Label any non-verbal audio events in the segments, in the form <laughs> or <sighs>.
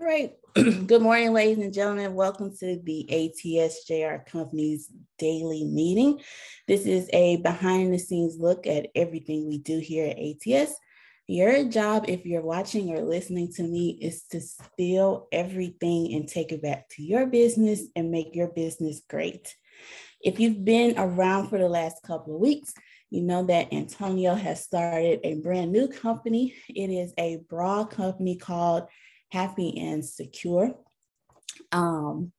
All right. <clears throat> Good morning, ladies and gentlemen. Welcome to the ATSJR Company's daily meeting. This is a behind the scenes look at everything we do here at ATS. Your job, if you're watching or listening to me, is to steal everything and take it back to your business and make your business great. If you've been around for the last couple of weeks, you know that Antonio has started a brand new company. It is a bra company called happy and secure. Um,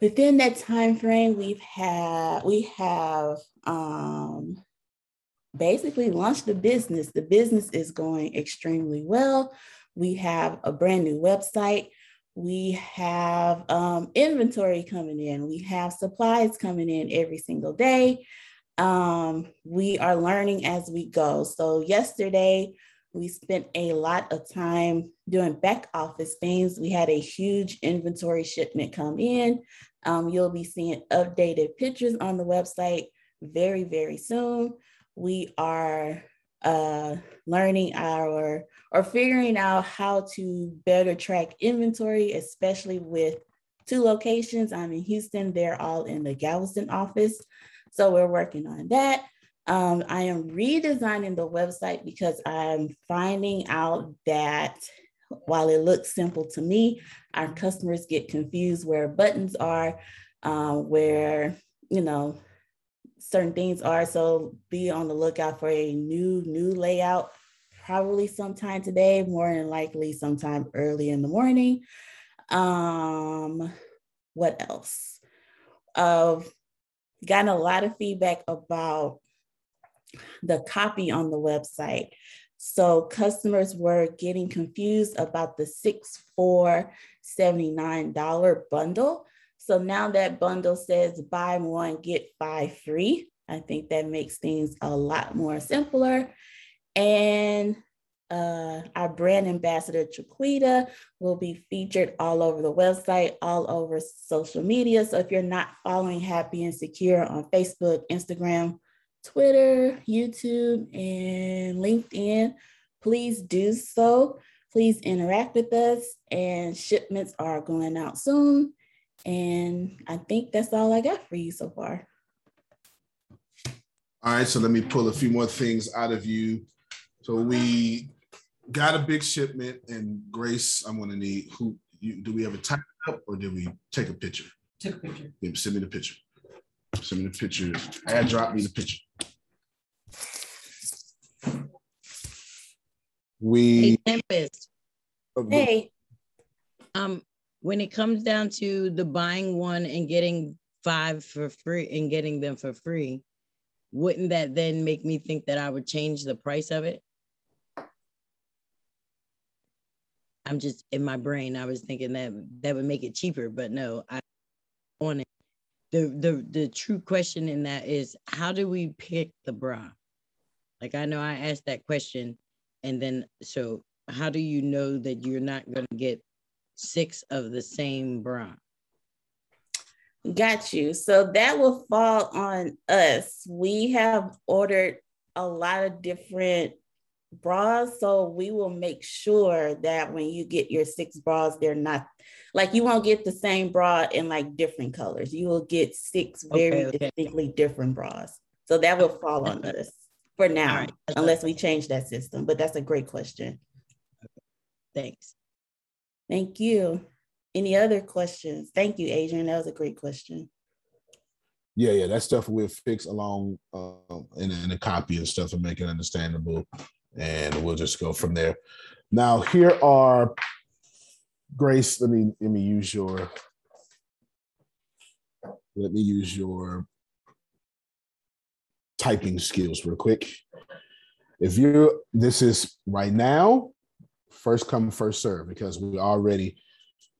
within that time frame, we've had we have um, basically launched the business. The business is going extremely well. We have a brand new website. We have um, inventory coming in. We have supplies coming in every single day. Um, we are learning as we go. So yesterday we spent a lot of time doing back office things. We had a huge inventory shipment come in. Um, you'll be seeing updated pictures on the website very, very soon. We are uh, learning our or figuring out how to better track inventory, especially with two locations. I'm in Houston, they're all in the Galveston office. So we're working on that. Um, I am redesigning the website because I'm finding out that while it looks simple to me, our customers get confused where buttons are, uh, where, you know, certain things are. So be on the lookout for a new, new layout, probably sometime today, more than likely sometime early in the morning. Um, what else? Uh, gotten a lot of feedback about the copy on the website. So customers were getting confused about the six four seventy nine dollars bundle. So now that bundle says buy one, get five free. I think that makes things a lot more simpler. And uh, our brand ambassador, Chiquita, will be featured all over the website, all over social media. So if you're not following Happy and Secure on Facebook, Instagram, Twitter, YouTube, and LinkedIn, please do so. Please interact with us, and shipments are going out soon. And I think that's all I got for you so far. All right, so let me pull a few more things out of you. So we got a big shipment, and Grace, I'm going to need who. You, do we have a type up or did we take a picture? Took a picture. Yeah, send me the picture. Send me the picture. Add drop me the picture. We Hey, Tempest, Hey, um, when it comes down to the buying one and getting five for free and getting them for free, wouldn't that then make me think that I would change the price of it? I'm just in my brain. I was thinking that that would make it cheaper, but no, I on it. The the the true question in that is how do we pick the bra? Like I know I asked that question, and then so how do you know that you're not going to get six of the same bra? got you. So that will fall on us. We have ordered a lot of different bras. So we will make sure that when you get your six bras, they're not like you won't get the same bra in like different colors. You will get six very Okay, okay. distinctly different bras. So that will fall on us for now, right. unless we change that system. But that's a great question. Thanks. Thank you. Any other questions? Thank you, Adrian. That was a great question. Yeah, yeah, that stuff we'll fix along um, in, in a copy and stuff and make it understandable, and we'll just go from there. Now, here are Grace. Let me let me use your let me use your typing skills real quick. If you this is right now, first come first serve because we already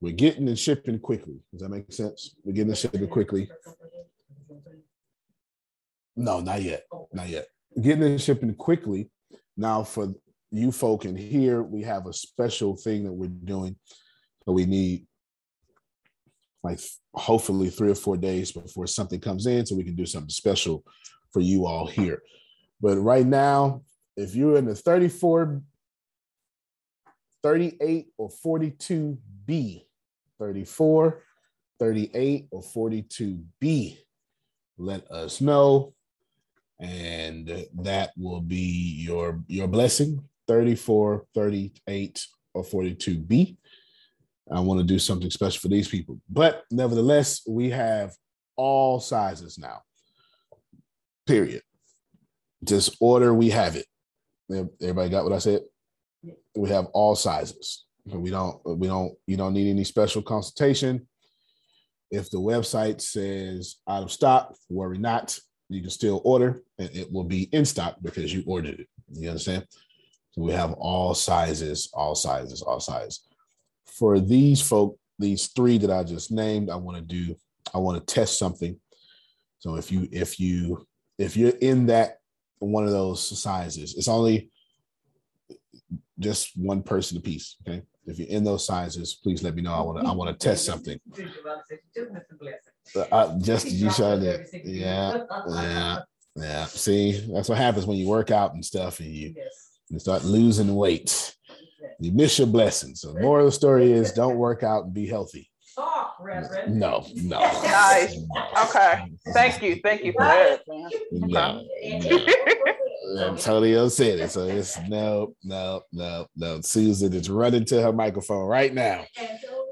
we're getting and shipping quickly. Does that make sense? We're getting and shipping quickly. No, not yet. Not yet. Getting and shipping quickly. Now, for you folk in here, we have a special thing that we're doing. So we need like hopefully three or four days before something comes in so we can do something special for you all here. But right now, if you're in the 34, 38, or 42B, 34, 38, or 42B, let us know and that will be your your blessing 34 38 or 42b i want to do something special for these people. But nevertheless we have all sizes now period just order we have it everybody got what i said we have all sizes we don't we don't you don't need any special consultation if the website says out of stock worry not you can still order and it will be in stock because you ordered it. You understand? So we have all sizes, all sizes, all sizes. For these folk, these three that I just named, I want to do, I want to test something. So if you, if you, if you're in that one of those sizes, it's only just one person a piece. Okay. If you're in those sizes, please let me know. I want to, I want to test something. Uh, just you trying that. yeah, <laughs> yeah, yeah. See, that's what happens when you work out and stuff, and you, you start losing weight. You miss your blessings. So, the moral of the story is, don't work out and be healthy. Talk, Reverend. No, no. Nice. Okay. Thank you. Thank you for that. man. <laughs> No, no. Antonio said it. So it's no, no, no, no. Susan is running to her microphone right now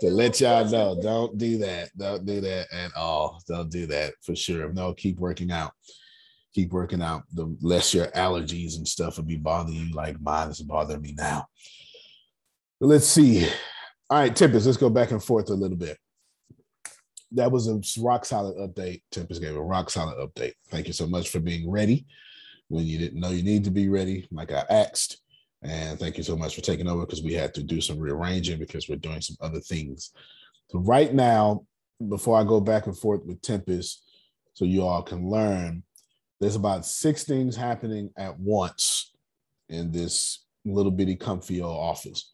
to let y'all know. Don't do that. Don't do that at all. Don't do that for sure. No, keep working out. Keep working out. The less your allergies and stuff will be bothering you, like mine is bothering me now. Let's see. All right, Tempest, let's go back and forth a little bit. That was a rock solid update. Tempest gave a rock solid update. Thank you so much for being ready when you didn't know you need to be ready, like I asked. And thank you so much for taking over because we had to do some rearranging because we're doing some other things. So, right now, before I go back and forth with Tempest, so you all can learn, there's about six things happening at once in this little bitty comfy old office.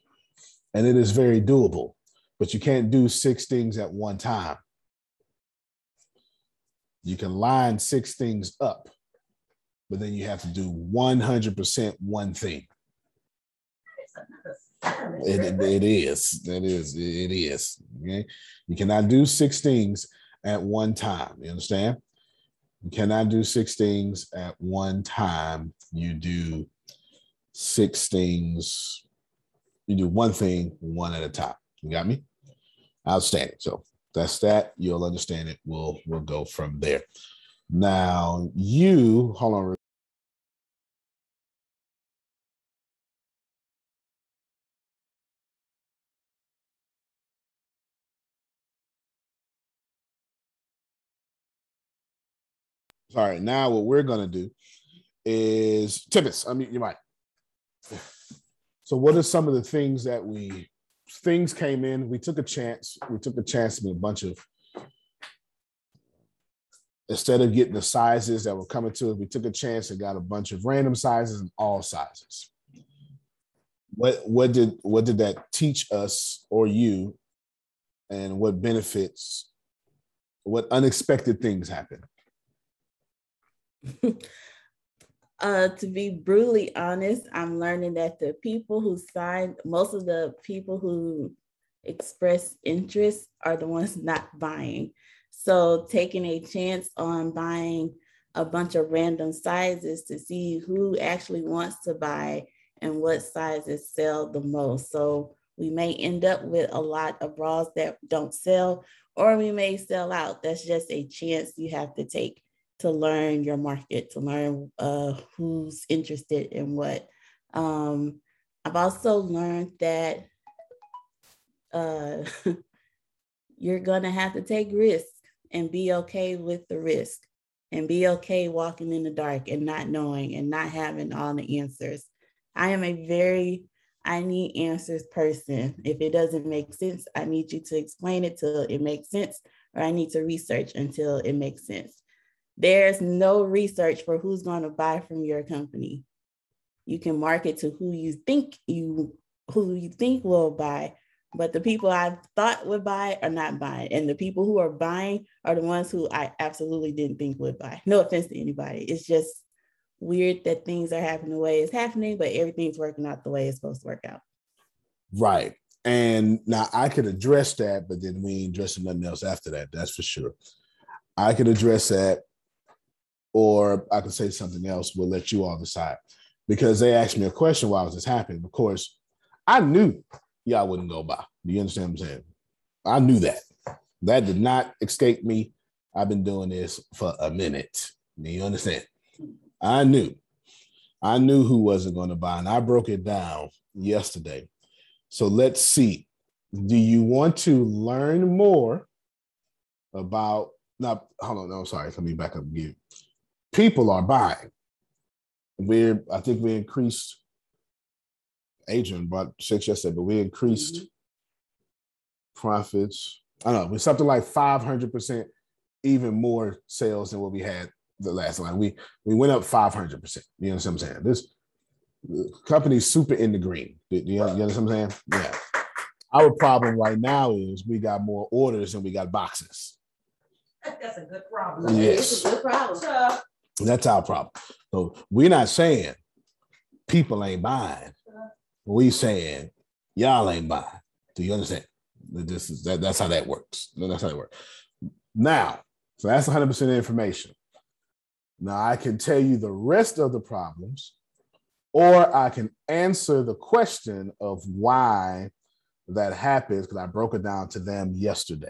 And it is very doable, but you can't do six things at one time. You can line six things up, but then you have to do 100% one thing. It, it, it is. It is. It is. Okay. You cannot do six things at one time. You understand? You cannot do six things at one time. You do six things. You do one thing, one at a time. You got me? Outstanding. So that's that. You'll understand it. We'll we'll go from there. Now you hold on. Sorry. Now what we're gonna do is Tibbetts. I mean, you might. So, what are some of the things that we things came in? We took a chance. We took a chance with a bunch of instead of getting the sizes that were coming to us, we took a chance and got a bunch of random sizes and all sizes. What what did what did that teach us or you, and what benefits, what unexpected things happen? <laughs> uh, to be brutally honest, I'm learning that the people who signed, most of the people who express interest are the ones not buying. So taking a chance on buying a bunch of random sizes to see who actually wants to buy and what sizes sell the most. So we may end up with a lot of bras that don't sell, or we may sell out. That's just a chance you have to take to learn your market, to learn uh, who's interested in what. Um, I've also learned that uh, <laughs> you're going to have to take risks and be okay with the risk and be okay walking in the dark and not knowing and not having all the answers. I am a very I need answers person. If it doesn't make sense, I need you to explain it till it makes sense, or I need to research until it makes sense. There's no research for who's going to buy from your company. You can market to who you think you who you think will buy, but the people I thought would buy are not buying, and the people who are buying are the ones who I absolutely didn't think would buy. No offense to anybody. It's just weird that things are happening the way it's happening, but everything's working out the way it's supposed to work out. Right. And now I could address that, but then we ain't addressing nothing else after that. That's for sure. I could address that or I could say something else. We'll let you all decide. Because they asked me a question while this happening. Of course, I knew y'all wouldn't go by. Do you understand what I'm saying? I knew that. That did not escape me. I've been doing this for a minute. Do you understand? I knew. I knew who wasn't going to buy, and I broke it down yesterday. So let's see. Do you want to learn more about? Not hold on. No, sorry. Let me back up again people are buying. We're, I think we increased, Adrian brought six yesterday, but we increased mm-hmm. profits. I don't know, with something like 500% even more sales than what we had the last line. We we went up 500%. You know what I'm saying? This company's super in the green. You, you, you understand what I'm saying? Yeah. Our problem right now is we got more orders than we got boxes. That's a good problem. Yes. It's a good problem. That's our problem. So we're not saying people ain't buying. We saying y'all ain't buying. Do you understand? This is that, that's how that works. That's how it works. Now, so that's 100% information. Now I can tell you the rest of the problems, or I can answer the question of why that happens because I broke it down to them yesterday.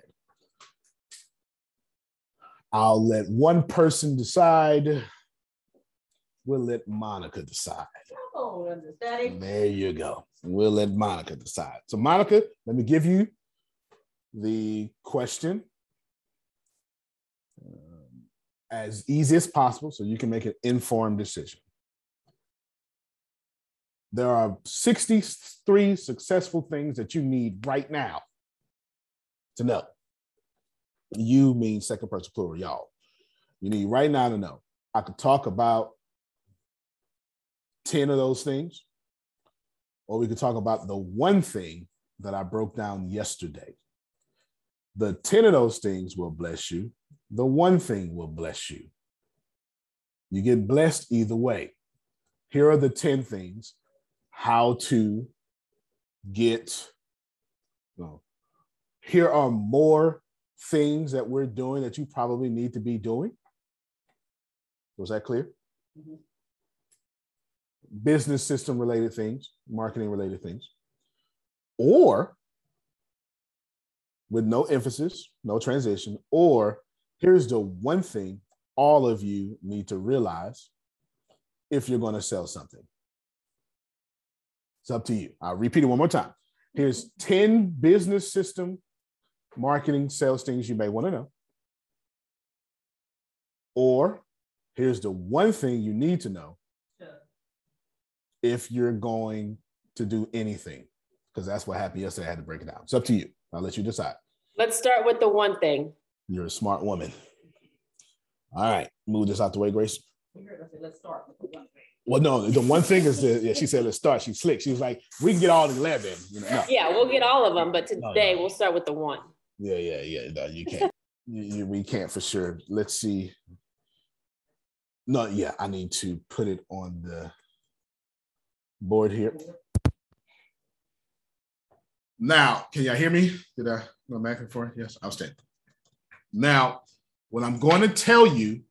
I'll let one person decide. We'll let Monica decide. Oh, there you go. We'll let Monica decide. So, Monica, let me give you the question um, as easy as possible so you can make an informed decision. There are 63 successful things that you need right now to know. You mean second person plural, y'all. You need right now to know. I could talk about 10 of those things, or we could talk about the one thing that I broke down yesterday. The 10 of those things will bless you, the one thing will bless you. You get blessed either way. Here are the 10 things how to get. Well, here are more things that we're doing that you probably need to be doing. Was that clear? Mm-hmm. Business system related things, marketing related things. Or with no emphasis, no transition, or here's the one thing all of you need to realize if you're going to sell something. It's up to you. I'll repeat it one more time. Here's 10 business system marketing sales things you may want to know. Or here's the one thing you need to know if you're going to do anything, because that's what happened yesterday. I had to break it down. It's up to you. I'll let you decide. Let's start with the one thing. You're a smart woman. All right, move this out the way, Grace. Let's start with the one thing. Well, no, the one thing is that yeah, she said let's start. She's slick. She was like, we can get all eleven. You know, no. Yeah, we'll get all of them, but today no, no. we'll start with the one. Yeah, yeah, yeah. No, you can't. you, you, we can't for sure. Let's see. No, yeah, I need to put it on the board here. Now, can y'all hear me? Did I go back and forth? Yes, outstanding. Now, what I'm going to tell you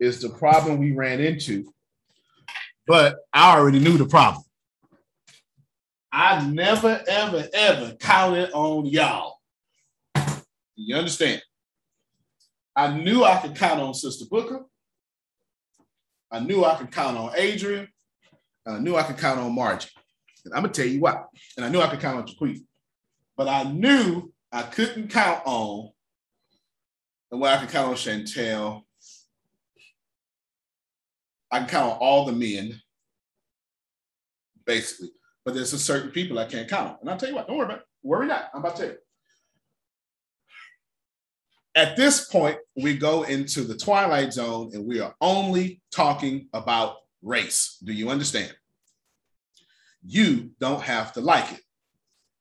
is the problem we ran into, but I already knew the problem. I never, ever, ever counted on y'all. You understand? I knew I could count on Sister Booker. I knew I could count on Adrian. I knew I could count on Margie. And I'm gonna tell you what. And I knew I could count on Jaquita. But I knew I couldn't count on and where I can count on Chantel. I can count on all the men, basically. But there's a certain people I can't count on. And I'll tell you what, don't worry about it. Worry not. I'm about to tell you. At this point, we go into the twilight zone and we are only talking about race. Do you understand? You don't have to like it,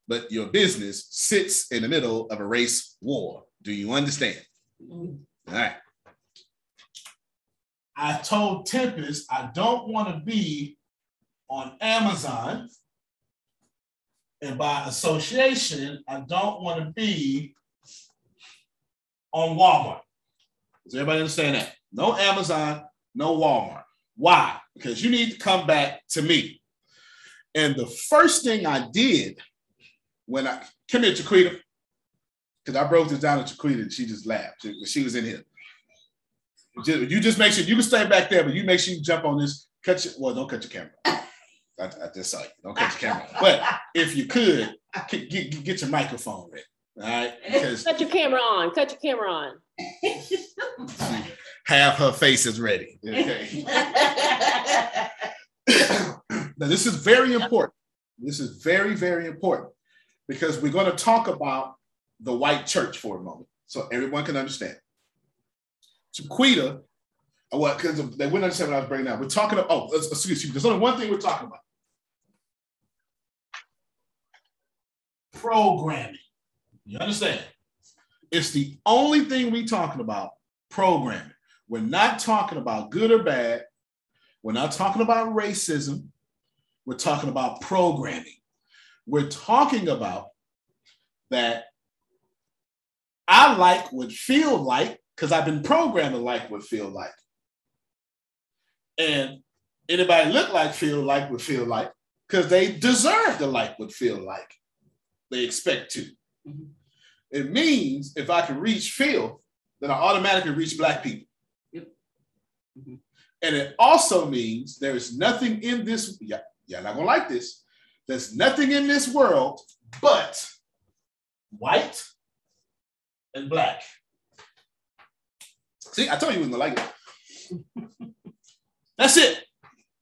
but your business sits in the middle of a race war. Do you understand? All right. I told Tempest I don't want to be on Amazon. And by association, I don't want to be on Walmart. Does everybody understand that? No Amazon, no Walmart. Why? Because you need to come back to me. And the first thing I did when I come here, Chiquita, because I broke this down to Chiquita and she just laughed. She, she was in here. You just make sure you can stay back there, but you make sure you jump on this. Cut your well, don't cut your camera. At, this site, don't cut your camera. But if you could, get, get your microphone ready. All right, <laughs> because cut your camera on. Cut your camera on. <laughs> Have her face is ready. Okay. <laughs> now this is very important. This is very very important because we're going to talk about the white church for a moment so everyone can understand. Chiquita, uh, what? Because they wouldn't understand what I was bringing down. We're talking about, oh, excuse me, there's only one thing we're talking about programming. You understand? It's the only thing we're talking about programming. We're not talking about good or bad. We're not talking about racism. We're talking about programming. We're talking about that I like what feel like because I've been programmed to like what feel like. And anybody look like feel like would feel like because they deserve to like what feel like. They expect to. Mm-hmm. It means if I can reach Phil, then I automatically reach black people. Yep. Mm-hmm. And it also means there is nothing in this, yeah, y'all not gonna like this. There's nothing in this world but white and black. See, I told you you wasn't gonna like it. <laughs> That's it.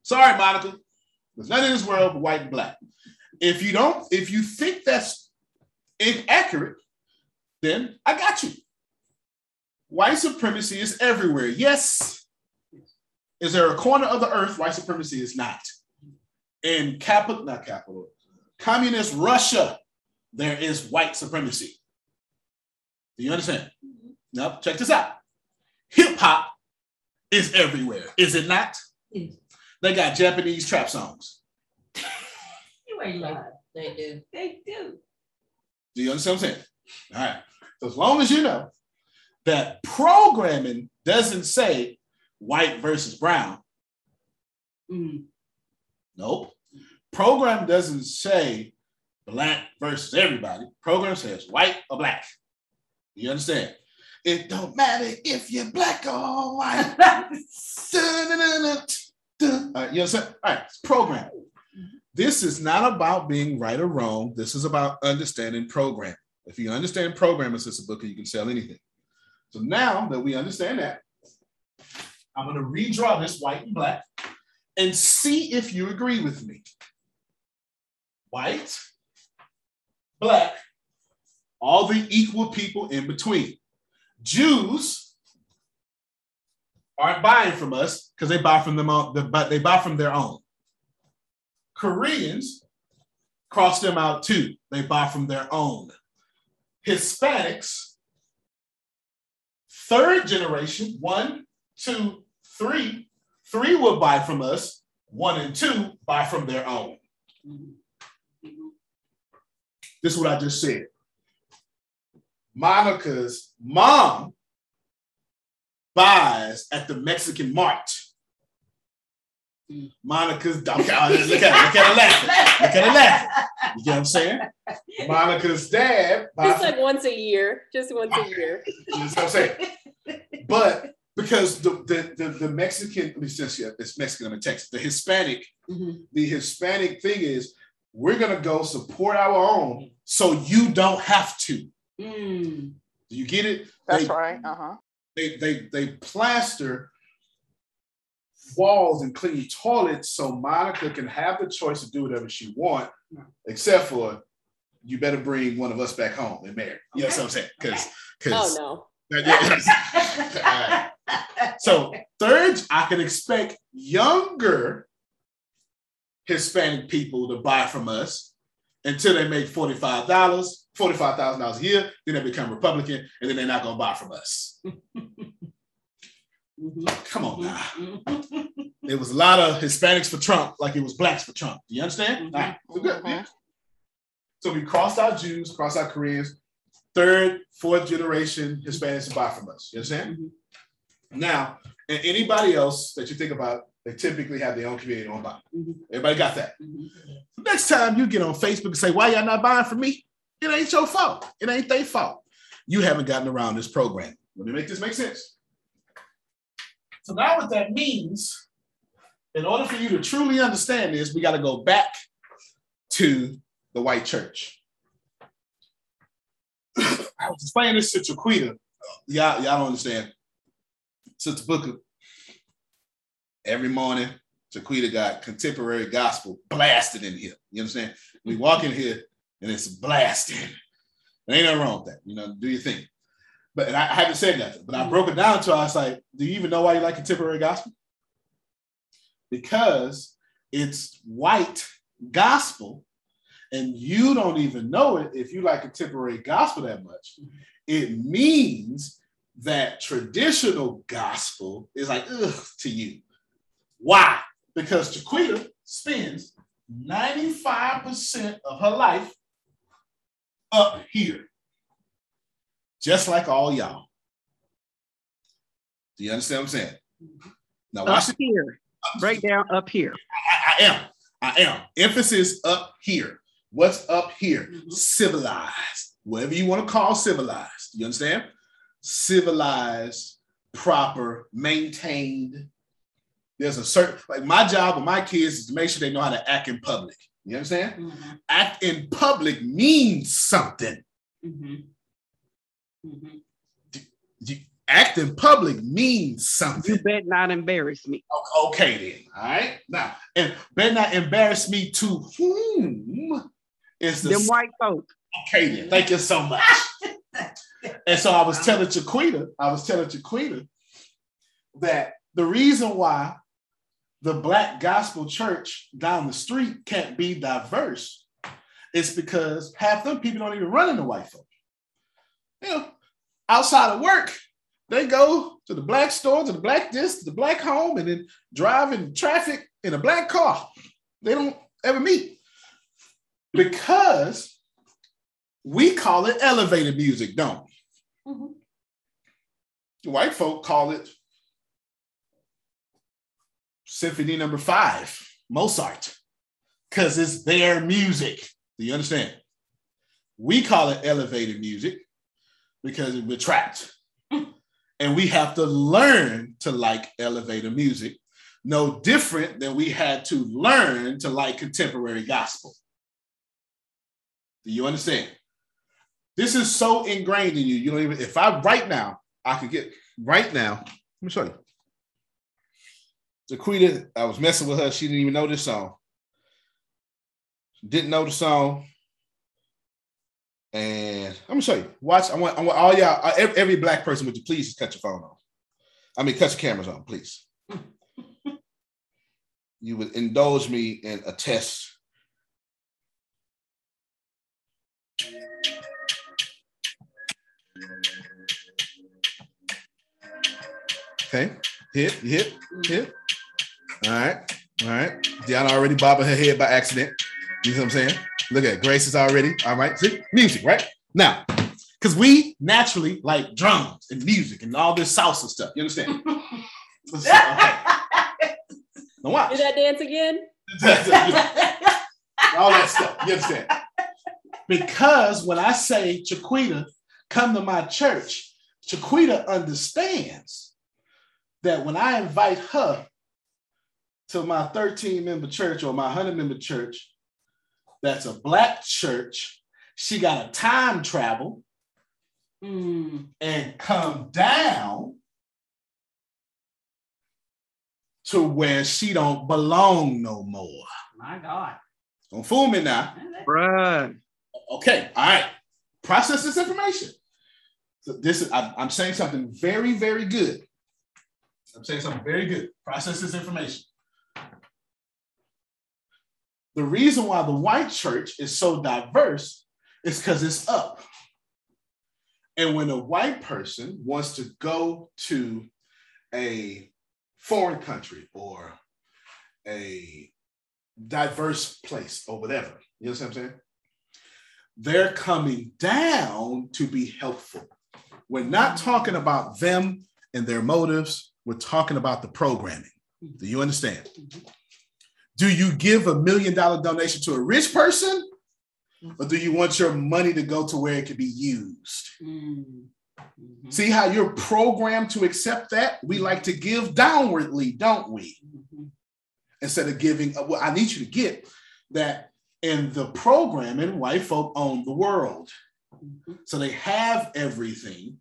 Sorry, Monica. There's nothing in this world but white and black. If you don't, if you think that's inaccurate, then I got you. White supremacy is everywhere. Yes. Is there a corner of the earth white supremacy is not? in capital, not capital, communist Russia, there is white supremacy. Do you understand? Mm-hmm. Now, check this out. Hip hop is everywhere, is it not? Yes. They got Japanese trap songs. <laughs> You ain't lying. They do. They do. Do you understand what I'm saying? All right. So as long as you know that programming doesn't say white versus brown, Mm. nope. Program doesn't say black versus everybody. Program says white or black. You understand? It don't matter if you're black or white. <laughs> Dun-dun-dun-dun, dun. All right, you understand? All right, it's program. This is not about being right or wrong. This is about understanding program. If you understand programming, it's a book, you can sell anything. So now that we understand that, I'm going to redraw this white and black and see if you agree with me. White, black, all the equal people in between. Jews aren't buying from us because they buy from them uh, but they buy from their own. Koreans cross them out too. They buy from their own. Hispanics, third generation, one, two, three, three will buy from us. One and two buy from their own. This is what I just said. Monica's mom buys at the Mexican Mart. Monica's okay, look at her, look at her laughing. Look at her laughing. You get what I'm saying? Monica's dad buys Just like once a year, just once a year. you know what I'm saying? But because the the the, the Mexican, let me just yeah, it's Mexican in Texas, the Hispanic, Mhm. the Hispanic thing is we're gonna go support our own so you don't have to. Mm. Do you get it? That's they, right. Uh-huh. they they they plaster walls and clean toilets so Monica can have the choice to do whatever she want, except for you better bring one of us back home and marry. You know what I'm saying? Because because Oh, no. <laughs> so third, I can expect younger Hispanic people to buy from us until they make $45, $45,000 a year, then they become Republican, and then they're not gonna buy from us. <laughs> Mhm. Come on now. Mhm. There was a lot of Hispanics for Trump, like it was blacks for Trump. Do you understand? All right. So, good. Mhm. So we crossed out Jews, crossed out Koreans, third, fourth generation Hispanics to buy from us. You understand? Mhm. Now, and anybody else that you think about, they typically have their own community on buy. Mhm. Everybody got that. Mhm. Next time you get on Facebook and say, why y'all not buying from me? It ain't your fault. It ain't their fault. You haven't gotten around this program. Let me make this make sense. So now what that means, in order for you to truly understand this, we got to go back to the white church. <coughs> I was explaining this to Chiquita. Y'all, y'all don't understand. Sister Booker, every morning, Chiquita got contemporary gospel blasted in here. You understand? We walk in here and it's blasting. There ain't nothing wrong with that. You know, do your thing. But and I, I haven't said nothing, but I mm. broke it down to her. I was like, do you even know why you like contemporary gospel? Because it's white gospel, and you don't even know it if you like contemporary gospel that much. Mm-hmm. It means that traditional gospel is like ugh to you. Why? Because Chiquita spends 95% of her life up here, just like all y'all. Do you understand what I'm saying? Now, watch Up here. Break down up here. I, I am. I am. Emphasis up here. What's up here? Mhm. Civilized. Whatever you want to call civilized. You understand? Civilized, proper, maintained. There's a certain, like my job with my kids is to make sure they know how to act in public. You understand? Mhm. Act in public means something. Mhm. Mhm. You- Act in public means something. You bet not embarrass me. Okay, then. All right. Now, and better not embarrass me to whom is the Them white folk. okay then. Thank you so much. <laughs> and so I was telling Chiquita, I was telling Chiquita that the reason why the black gospel church down the street can't be diverse, it's because half them people don't even run into white folk. You know, outside of work, they go to the black store, to the black this, to the black home, and then drive in traffic in a black car. They don't ever meet because we call it elevated music, don't we? Mhm. White folk call it Symphony Number Five, Mozart, because it's their music. Do you understand? We call it elevated music because we're trapped. <laughs> and we have to learn to like elevator music, no different than we had to learn to like contemporary gospel. Do you understand? This is so ingrained in you. You don't even, if I right now, I could get right now, let me show you. Jaquita, I was messing with her. She didn't even know this song. Didn't know the song. And I'm gonna show you. Watch. I want, I want all y'all, uh, every, every black person, would you please just cut your phone on? I mean, cut your cameras on, please. <laughs> you would indulge me in a test. Okay, hit, hit, hit. All right, all right. Deanna already bobbing her head by accident. You know what I'm saying? Look at it. Grace is already all right. See, music, right? Now, because we naturally like drums and music and all this salsa stuff. You understand? okay. <laughs> Now watch. Do that dance again? <laughs> all that stuff. You understand? Because when I say Chiquita, come to my church, Chiquita understands that when I invite her to my 13 member church or my 100 member church, that's a black church, she got a time travel Mm. and come down to where she don't belong no more. My God. Don't fool me now. Bruh. Okay, all right. Process this information. So this is I'm, I'm saying something very, very good. I'm saying something very good. Process this information. The reason why the white church is so diverse is because it's up. And when a white person wants to go to a foreign country or a diverse place or whatever, you know what I'm saying? They're coming down to be helpful. We're not talking about them and their motives, we're talking about the programming. Do you understand? Mm-hmm. Do you give a million dollar donation to a rich person? Or do you want your money to go to where it can be used? Mm. Mhm. See how you're programmed to accept that? We like to give downwardly, don't we? Mhm. Instead of giving, uh, well, I need you to get that in the programming, white folk own the world. Mhm. So they have everything.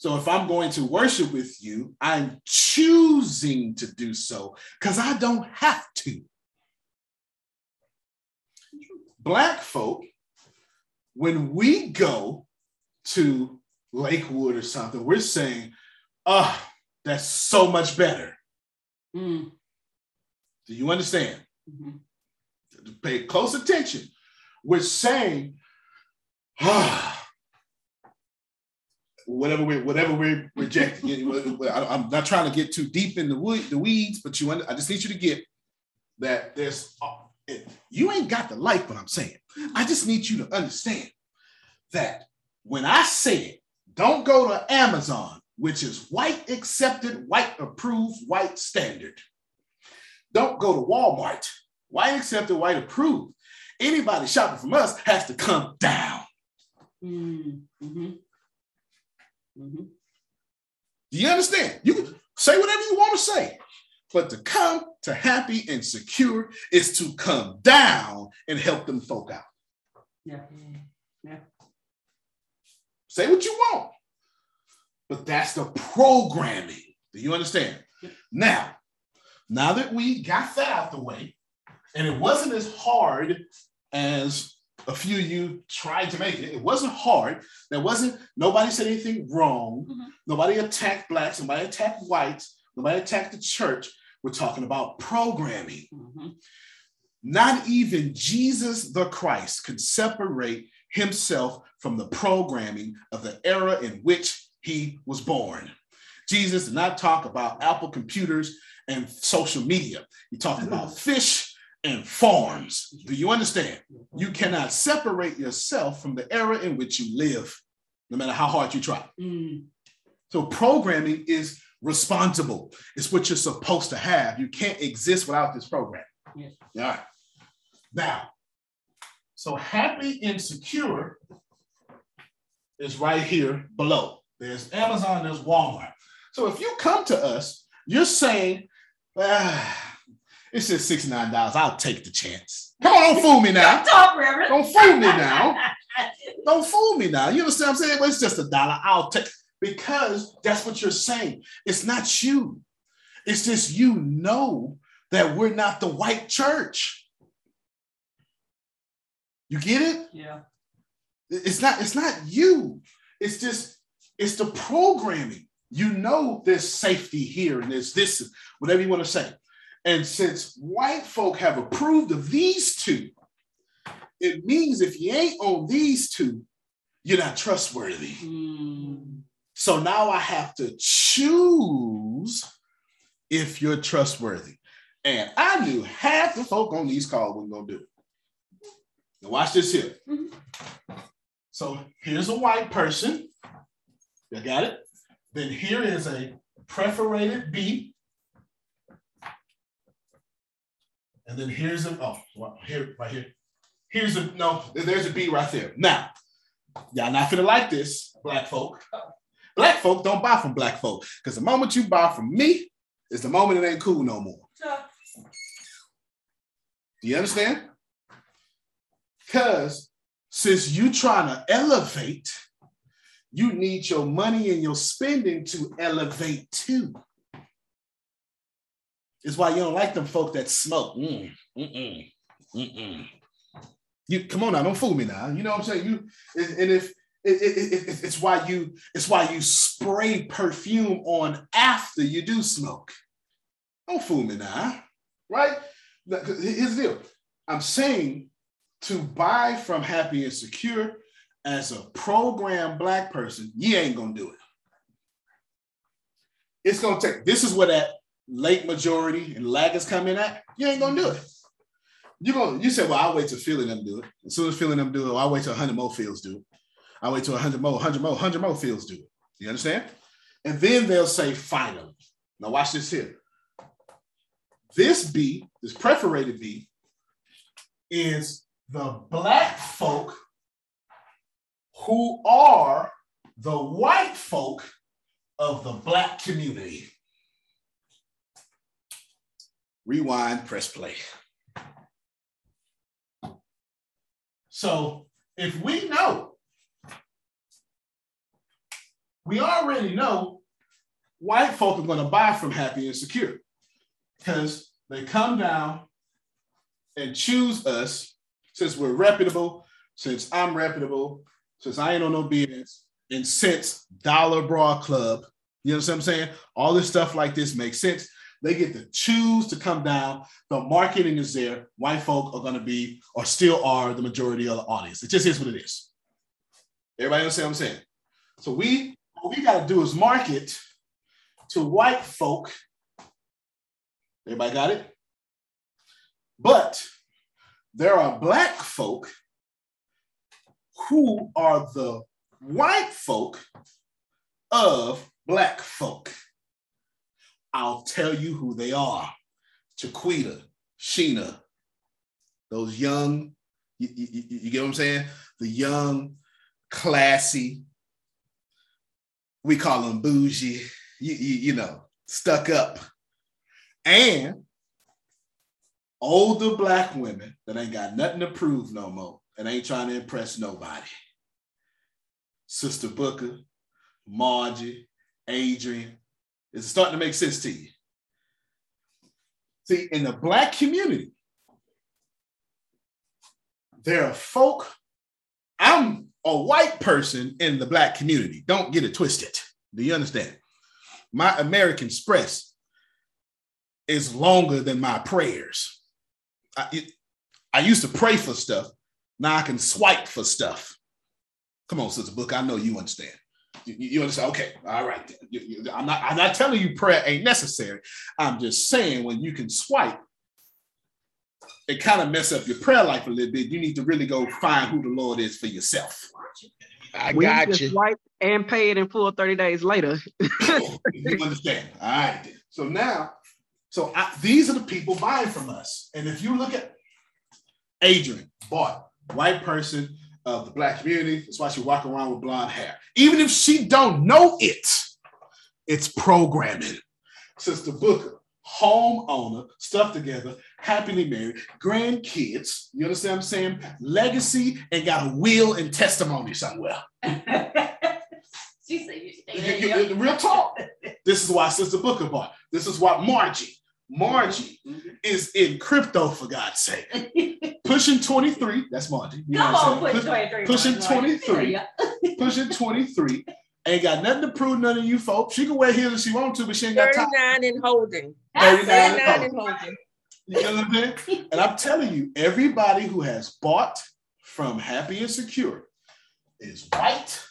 So if I'm going to worship with you, I'm choosing to do so because I don't have to. Black folk, when we go to Lakewood or something, we're saying, oh, that's so much better. Mm. Do you understand? Mhm. Pay close attention. We're saying, ah, whatever we're whatever we're rejecting. I- I'm not trying to get too deep in the wood, the weeds, but you, I just need you to get that there's you ain't got to like what I'm saying. I just need you to understand that when I said don't go to Amazon, which is white accepted, white approved, white standard. Don't go to Walmart, white accepted, white approved. Anybody shopping from us has to come down. Mm. Mhm. Mhm. Do you understand? You can say whatever you want to say, but to come to happy and secure is to come down and help them folk out. Yeah. Yeah. Say what you want, but that's the programming. Do you understand? Yep. Now, now that we got that out the way, and it wasn't as hard as a few of you tried to make it. It wasn't hard. There wasn't, nobody said anything wrong. Mhm. Nobody attacked blacks. Nobody attacked whites. Nobody attacked the church. We're talking about programming. Mhm. Not even Jesus the Christ could separate himself from the programming of the era in which he was born. Jesus did not talk about Apple computers and social media. He talked about fish and forms. Do you understand? You cannot separate yourself from the era in which you live, no matter how hard you try. Mm. So programming is responsible. It's what you're supposed to have. You can't exist without this program. Yes. All right. Now, so happy and secure is right here below. There's Amazon, there's Walmart. So if you come to us, you're saying, ah, it says $69. I'll take the chance. <laughs> Come on, don't fool me now. Talk, Reverend. Don't fool me <laughs> now. Don't fool me now. You understand what I'm saying? Well, it's just a dollar. I'll take because that's what you're saying. It's not you. It's just you know that we're not the white church. You get it? Yeah. It's not, it's not you. It's just, it's the programming. You know there's safety here and there's this, whatever you want to say. And since white folk have approved of these two, it means if you ain't on these two, you're not trustworthy. Mm. So now I have to choose if you're trustworthy. And I knew half the folk on these calls weren't gonna do it. Now watch this here. So here's a white person. You got it? Then here is a perforated B. And then here's a oh here right here. Here's a no, there's a B right there. Now, y'all not gonna like this, black folk. Black folk don't buy from black folk because the moment you buy from me is the moment it ain't cool no more. Do you understand? Because since you trying to elevate, you need your money and your spending to elevate too. It's why you don't like them folk that smoke. Mm, mm-mm, mm-mm. You come on now, don't fool me now. You know what I'm saying? You and if it, it, it, it- it's why you it's why you spray perfume on after you do smoke. Don't fool me now, right? Here's the deal. I'm saying to buy from Happy and Secure as a program black person, you ain't gonna do it. It's gonna take. This is where that late majority and lag is coming at. You ain't gonna do it. You gonna you say, well, I'll wait till feeling them do it. As soon as feeling them do it, I'll wait till 100 more Phils do it. I'll wait till 100 more, 100 more, 100 more Phils do it. You understand? And then they'll say, finally. Now watch this here. This B, this perforated B, is the black folk who are the white folk of the black community. Rewind, press play. So if we know, we already know white folk are going to buy from Happy and Secure because they come down and choose us since we're reputable, since I'm reputable, since I ain't on no BS, and since Dollar Bra Club, you know what I'm saying? All this stuff like this makes sense. They get to choose to come down. The marketing is there. White folk are going to be, or still are, the majority of the audience. It just is what it is. Everybody understand what I'm saying? So we, what we got to do is market to white folk. Everybody got it? But there are black folk who are the white folk of black folk. I'll tell you who they are. Chiquita, Sheena, those young, you, you- you- get what I'm saying? The young, classy, we call them bougie, you, you, you know, stuck up. And older black women that ain't got nothing to prove no more and ain't trying to impress nobody. Sister Booker, Margie, Adrian. Is it starting to make sense to you? See, in the black community, there are folk. I'm a white person in the black community. Don't get it twisted. Do you understand? My American Express is longer than my prayers. I, it- I used to pray for stuff. Now I can swipe for stuff. Come on, Sister Book. I know you understand. You, you understand? Okay, all right. You- you- I'm not. I'm not telling you prayer ain't necessary. I'm just saying when you can swipe, it kind of mess up your prayer life a little bit. You need to really go find who the Lord is for yourself. I We got you. swipe and pay it in full 30 days later. Oh, you understand? All right. then. So now, so I, these are the people buying from us. And if you look at Adrian, bought white person of the black community. That's why she walk around with blonde hair. Even if she don't know it, it's programming. Sister Booker, homeowner, stuff together, happily married, grandkids. You understand what I'm saying? Legacy and got a will and testimony somewhere. <laughs> She said you stay there. Real talk. <laughs> This is why Sister Booker bought. This is why Margie, Margie is in crypto for God's sake. <laughs> Pushing 23. That's Margie. You Come what on, put saying? 23. pushing 23. <laughs> Pushing 23. Ain't got nothing to prove none of you folks. She can wear heels if she want to, but she ain't got time. 39 and holding. 39 39 and and holding. You know what I'm saying? <laughs> And I'm telling you, everybody who has bought from Happy and Secure is white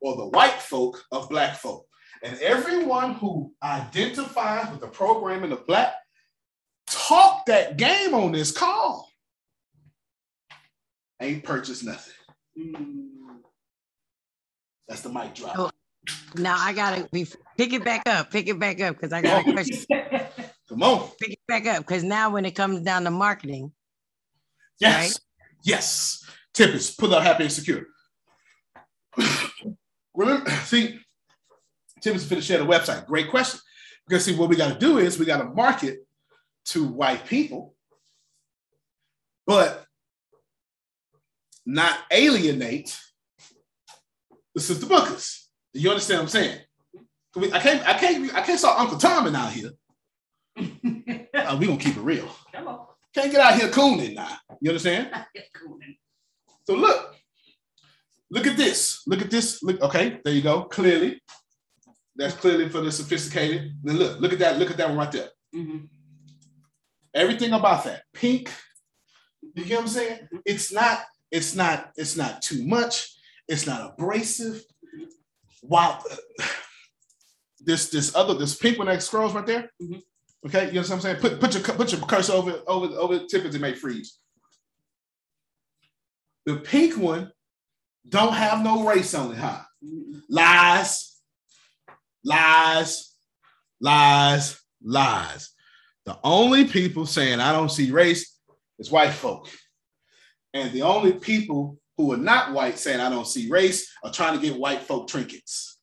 or the white folk of black folk. And everyone who identifies with the programming of black talk that game on this call. Ain't purchased nothing. That's the mic drop. Oh. Now I gotta be, pick it back up, pick it back up, because I got a question. Come on. Pick it back up, because now when it comes down to marketing, Yes. Right? Yes. Tippers, put up happy and secure. Remember, see, Tippers finna share the website. Great question. Because see, what we got to do is we got to market to white people, but not alienate the sister bookers. Do you understand what I'm saying? I can't, I can't, I can't saw Uncle Tommy out here. <laughs> Uh, we gonna keep it real. Come on. Can't get out here cooning now. You understand? <laughs> So look, look at this. Look at this. Look, okay, there you go. Clearly, that's clearly for the sophisticated. Then look, look at that. Look at that one right there. Mm-hmm. Everything about that pink. You get what I'm saying? It's not. It's not. It's not too much. It's not abrasive. Wow. <sighs> This this other this pink one that scrolls right there. Mm-hmm. Okay, you know what I'm saying? Put put your put your cursor over over over the tip it may freeze. The pink one don't have no race on it, huh? Mm-hmm. Lies, lies, lies, lies. The only people saying I don't see race is white folk. And the only people who are not white saying I don't see race are trying to get white folk trinkets.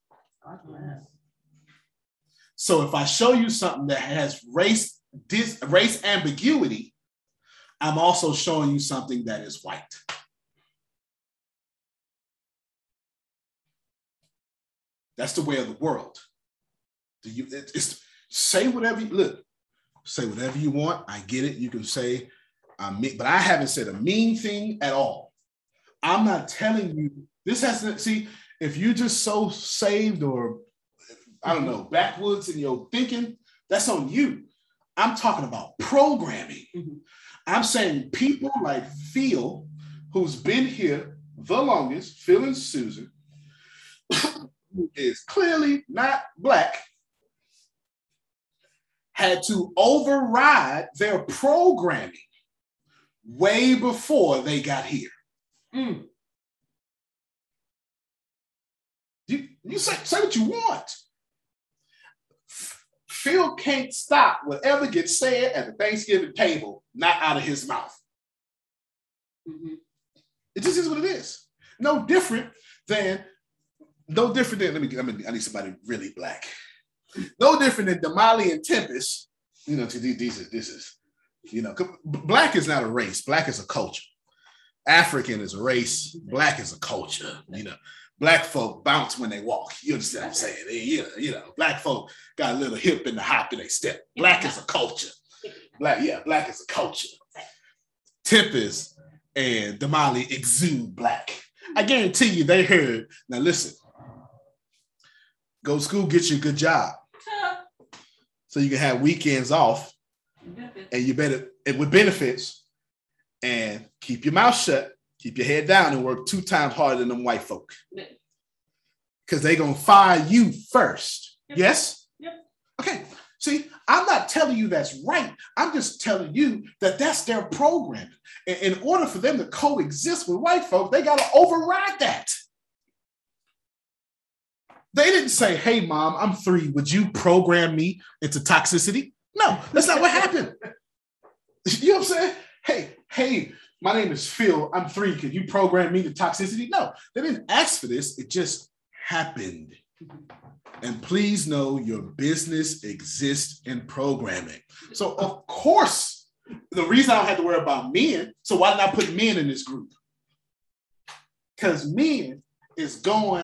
So if I show you something that has race dis, race ambiguity, I'm also showing you something that is white. That's the way of the world. Do you it- it's say whatever you look, say whatever you want. I get it. You can say I mean, but I haven't said a mean thing at all. I'm not telling you this has to see if you just so saved or I don't know, backwoods in your thinking, that's on you. I'm talking about programming. Mm-hmm. I'm saying people like Phil, who's been here the longest, Phil and Susan, <coughs> who is clearly not black, had to override their programming way before they got here. Mm. You, you say, say what you want. Phil can't stop whatever gets said at the Thanksgiving table, not out of his mouth. Mm-hmm. It just is what it is. No different than, no different than, let me, let me I need somebody really black. No different than Damali and Tempest. You know, these, is, this is, you know, black is not a race, black is a culture. African is a race, black is a culture, you know. Black folk bounce when they walk. You understand what I'm saying? They, you, know, you know, black folk got a little hip in the hop in they step. Black is a culture. Black, yeah, black is a culture. Tempest and Damali exude black. I guarantee you they heard. Now listen, go to school, get you a good job. So you can have weekends off and you better and with benefits and keep your mouth shut, keep your head down, and work two times harder than them white folk. Because they gonna fire you first. Yep. Yes? Yep. Okay. See, I'm not telling you that's right. I'm just telling you that that's their programming. In, in order for them to coexist with white folk, they got to override that. They didn't say, hey, mom, I'm three. Would you program me into toxicity? No, that's not what happened. <laughs> You know what I'm saying? Hey, hey, my name is Phil. I'm three. Can you program me to toxicity? No, they didn't ask for this. It just happened. And please know your business exists in programming. So, of course, the reason I don't have to worry about men, so why did I put men in this group? Because men is going.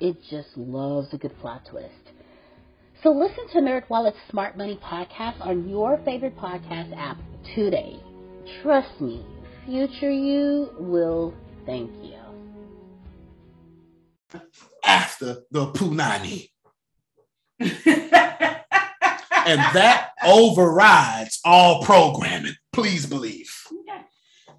it just loves a good plot twist. So listen to NerdWallet's Smart Money podcast on your favorite podcast app today. Trust me, future you will thank you. after the Punani. <laughs> and that overrides all programming. Please believe. Okay.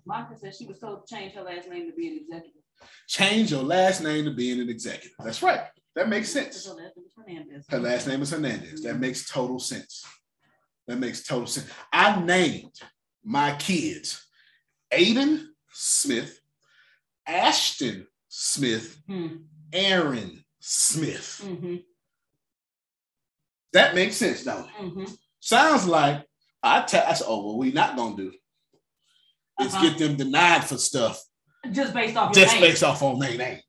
Monica said she was told to change her last name to be an executive. Change your last name to being an executive. That's right. That makes sense. So that was Hernandez. Her last name is Hernandez. That makes total sense. That makes total sense. I named my kids Aiden Smith, Ashton Smith, Hmm. Aaron Smith. Mm-hmm. That makes sense, don't it? Mm-hmm. Sounds like I tell I said, oh, well, we not gonna do is Uh-huh. get them denied for stuff Just based off just name. based off on their name.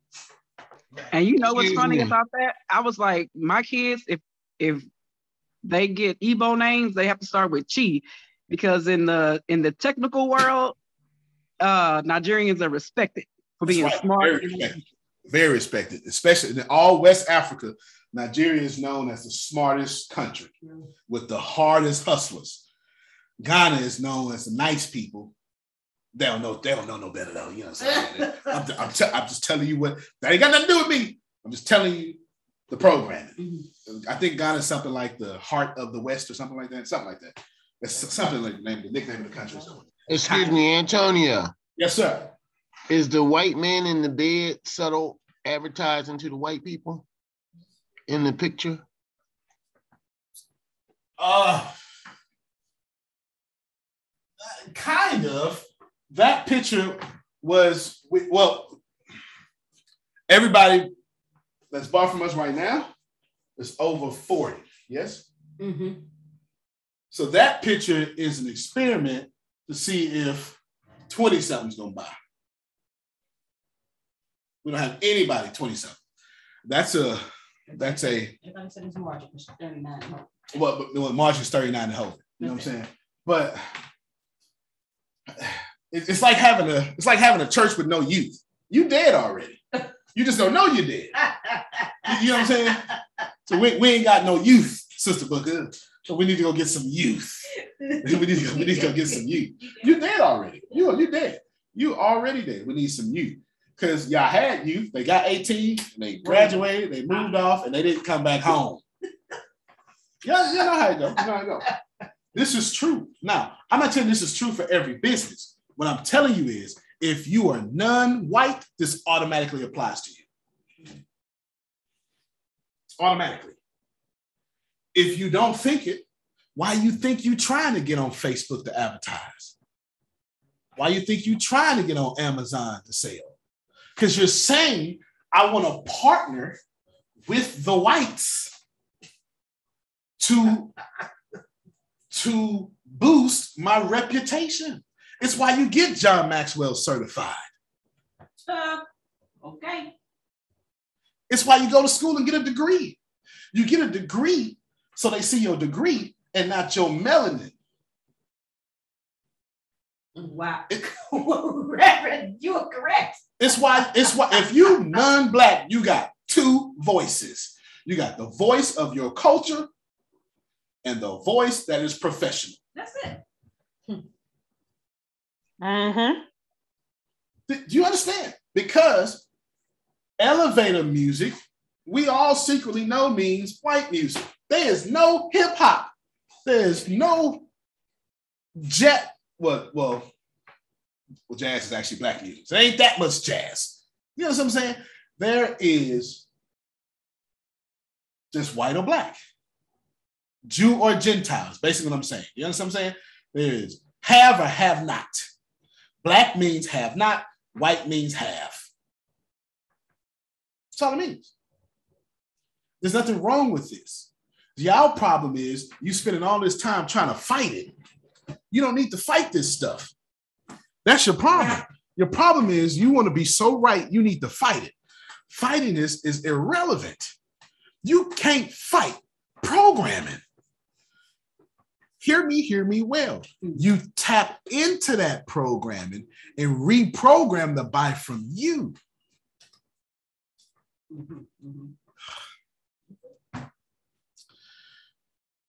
And you know what's funny about that? I was like, my kids, if if they get Igbo names, they have to start with Chi, because in the in the technical world, uh, Nigerians are respected for being right. smart. Very respected. Very respected, especially in all West Africa. Nigeria is known as the smartest country with the hardest hustlers. Ghana is known as the nice people. They don't know. They don't know no better though. You know what I'm saying? <laughs> I'm, I'm, te- I'm just telling you what that ain't got nothing to do with me. I'm just telling you the programming. I think Ghana is something like the heart of the West or something like that. Something like that. That's something like the name, the nickname of the country. Excuse me, Antonio. Yes, sir. Is the white man in the bed subtle advertising to the white people in the picture? Uh, kind of. That picture was well. Everybody that's bought from us right now is over forty. Yes. Mm-hmm. So that picture is an experiment to see if twenty something's gonna buy. We don't have anybody twenty something. That's a that's a Everybody said it's March, it's 39. well, but well, March is 39 and hold. You know what I'm saying? But it's like having a it's like having a church with no youth. You dead already. You just don't know you dead. You, know what I'm saying? So we, we ain't got no youth, Sister Booker. So we need to go get some youth. <laughs> we need to go, we need to go get some youth. You dead already. You you dead. You already dead. We need some youth. Because y'all had youth, they got 18, and they graduated, they moved off, and they didn't come back home. Yeah, you know how it. You know how it. This is true. Now, I'm not you this is true for every business. What I'm telling you is if you are non-white, this automatically applies to you. Automatically. If you don't think it, why you think you trying to get on Facebook to advertise? Why you think you trying to get on Amazon to sell? Because you're saying I want to partner with the whites to to boost my reputation. It's why you get John Maxwell certified. Uh, okay. It's why you go to school and get a degree. You get a degree so they see your degree and not your melanin. Wow. <laughs> Reverend, you are correct. It's why it's why if you non-black, you got two voices. You got the voice of your culture and the voice that is professional. That's it. Mm-hmm. Do you understand? Because elevator music, we all secretly know means white music. There is no hip hop. There's no jet. Well, well, well, jazz is actually black music. There ain't that much jazz. You know what I'm saying? There is just white or black, Jew or Gentiles. Basically, what I'm saying. You understand what I'm saying? There is have or have not. Black means have not. White means have. That's all it means. There's nothing wrong with this. Y'all problem is you spending all this time trying to fight it. You don't need to fight this stuff. That's your problem. Your problem is you want to be so right, you need to fight it. Fighting this is irrelevant. You can't fight programming. Hear me, hear me well. Hmm. You tap into that programming and reprogram the buy from you. Mm-hmm, mm-hmm.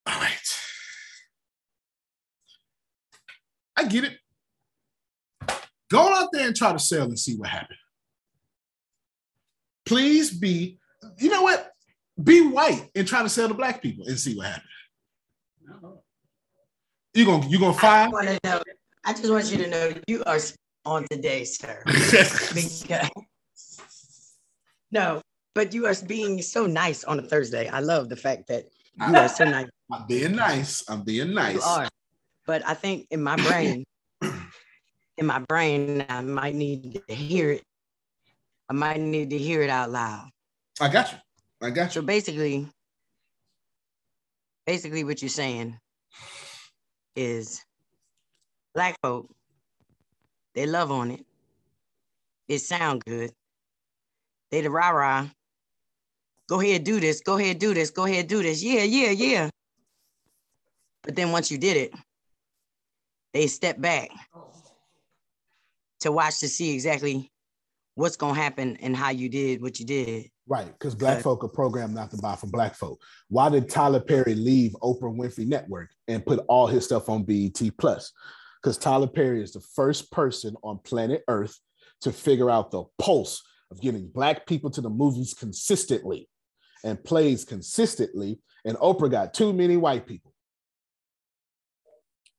All right. I get it. Go out there and try to sell and see what happens. Please be, you know what? Be white and try to sell to black people and see what happens. You gonna you gonna fire? I want to know. I just want you to know you are on today, sir. <laughs> because, no, but you are being so nice on a Thursday. I love the fact that you are so nice. <laughs> I'm being nice. I'm being nice. You are. But I think in my brain, <clears throat> in my brain, I might need to hear it. I might need to hear it out loud. I got you. I got you. So basically, basically what you're saying is black folk, they love on it. It sound good. They the rah-rah. Go ahead, do this. Go ahead, do this. Go ahead, do this. Yeah, yeah, yeah. But then once you did it, they step back to watch to see exactly what's gonna happen and how you did what you did. Right, because black Right. folk are programmed not to buy from black folk. Why did Tyler Perry leave Oprah Winfrey Network and put all his stuff on BET Plus? Because Tyler Perry is the first person on planet Earth to figure out the pulse of getting black people to the movies consistently and plays consistently. And Oprah got too many white people.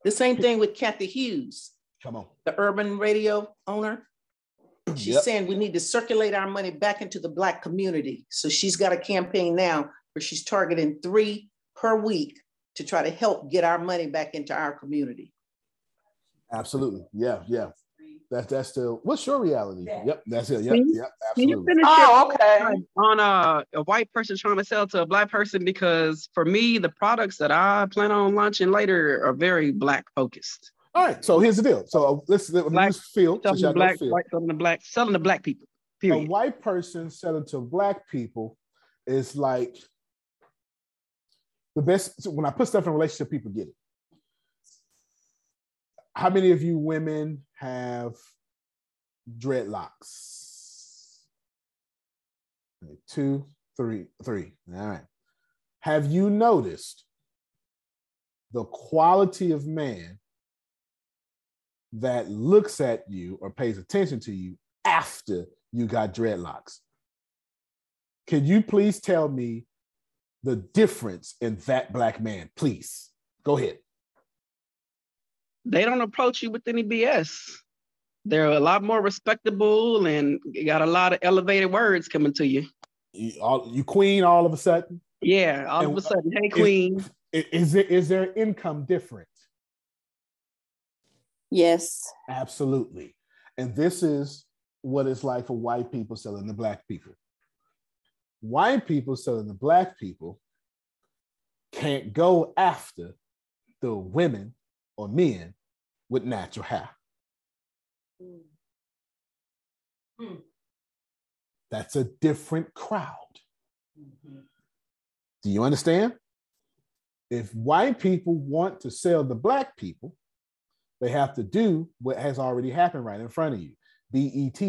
The same thing with Cathy Hughes, Come on. the urban radio owner. <clears throat> She's Yep. saying we need to circulate our money back into the Black community. So she's got a campaign now where she's targeting three per week to try to help get our money back into our community. Absolutely. Yeah, yeah. That's that's still what's your reality? Yep, that's it. Yep, Can you- yep, Can you absolutely. finish Oh, okay. on a, a white person trying to sell to a black person? Because for me, the products that I plan on launching later are very black focused. All right, so here's the deal. So uh, let's let Black- feel Selling y'all black, Phil. white, selling to black, selling to black people. a white person selling to black people is like the best. so when I put stuff in relationship, people get it. How many of you women have dreadlocks? Two, three, three. All right. Have you noticed the quality of man that looks at you or pays attention to you after you got dreadlocks. Can you please tell me the difference in that black man? Please go ahead. They don't approach you with any BS. They're a lot more respectable and got a lot of elevated words coming to you. You, all, you queen all of a sudden. Yeah, all And of a sudden, hey queen. I- Is, there is there income different? Yes. Absolutely. And this is what it's like for white people selling to black people. White people selling to black people can't go after the women or men with natural hair. Hmm. That's a different crowd. Do you understand? If white people want to sell the black people, they have to do what has already happened right in front of you. BET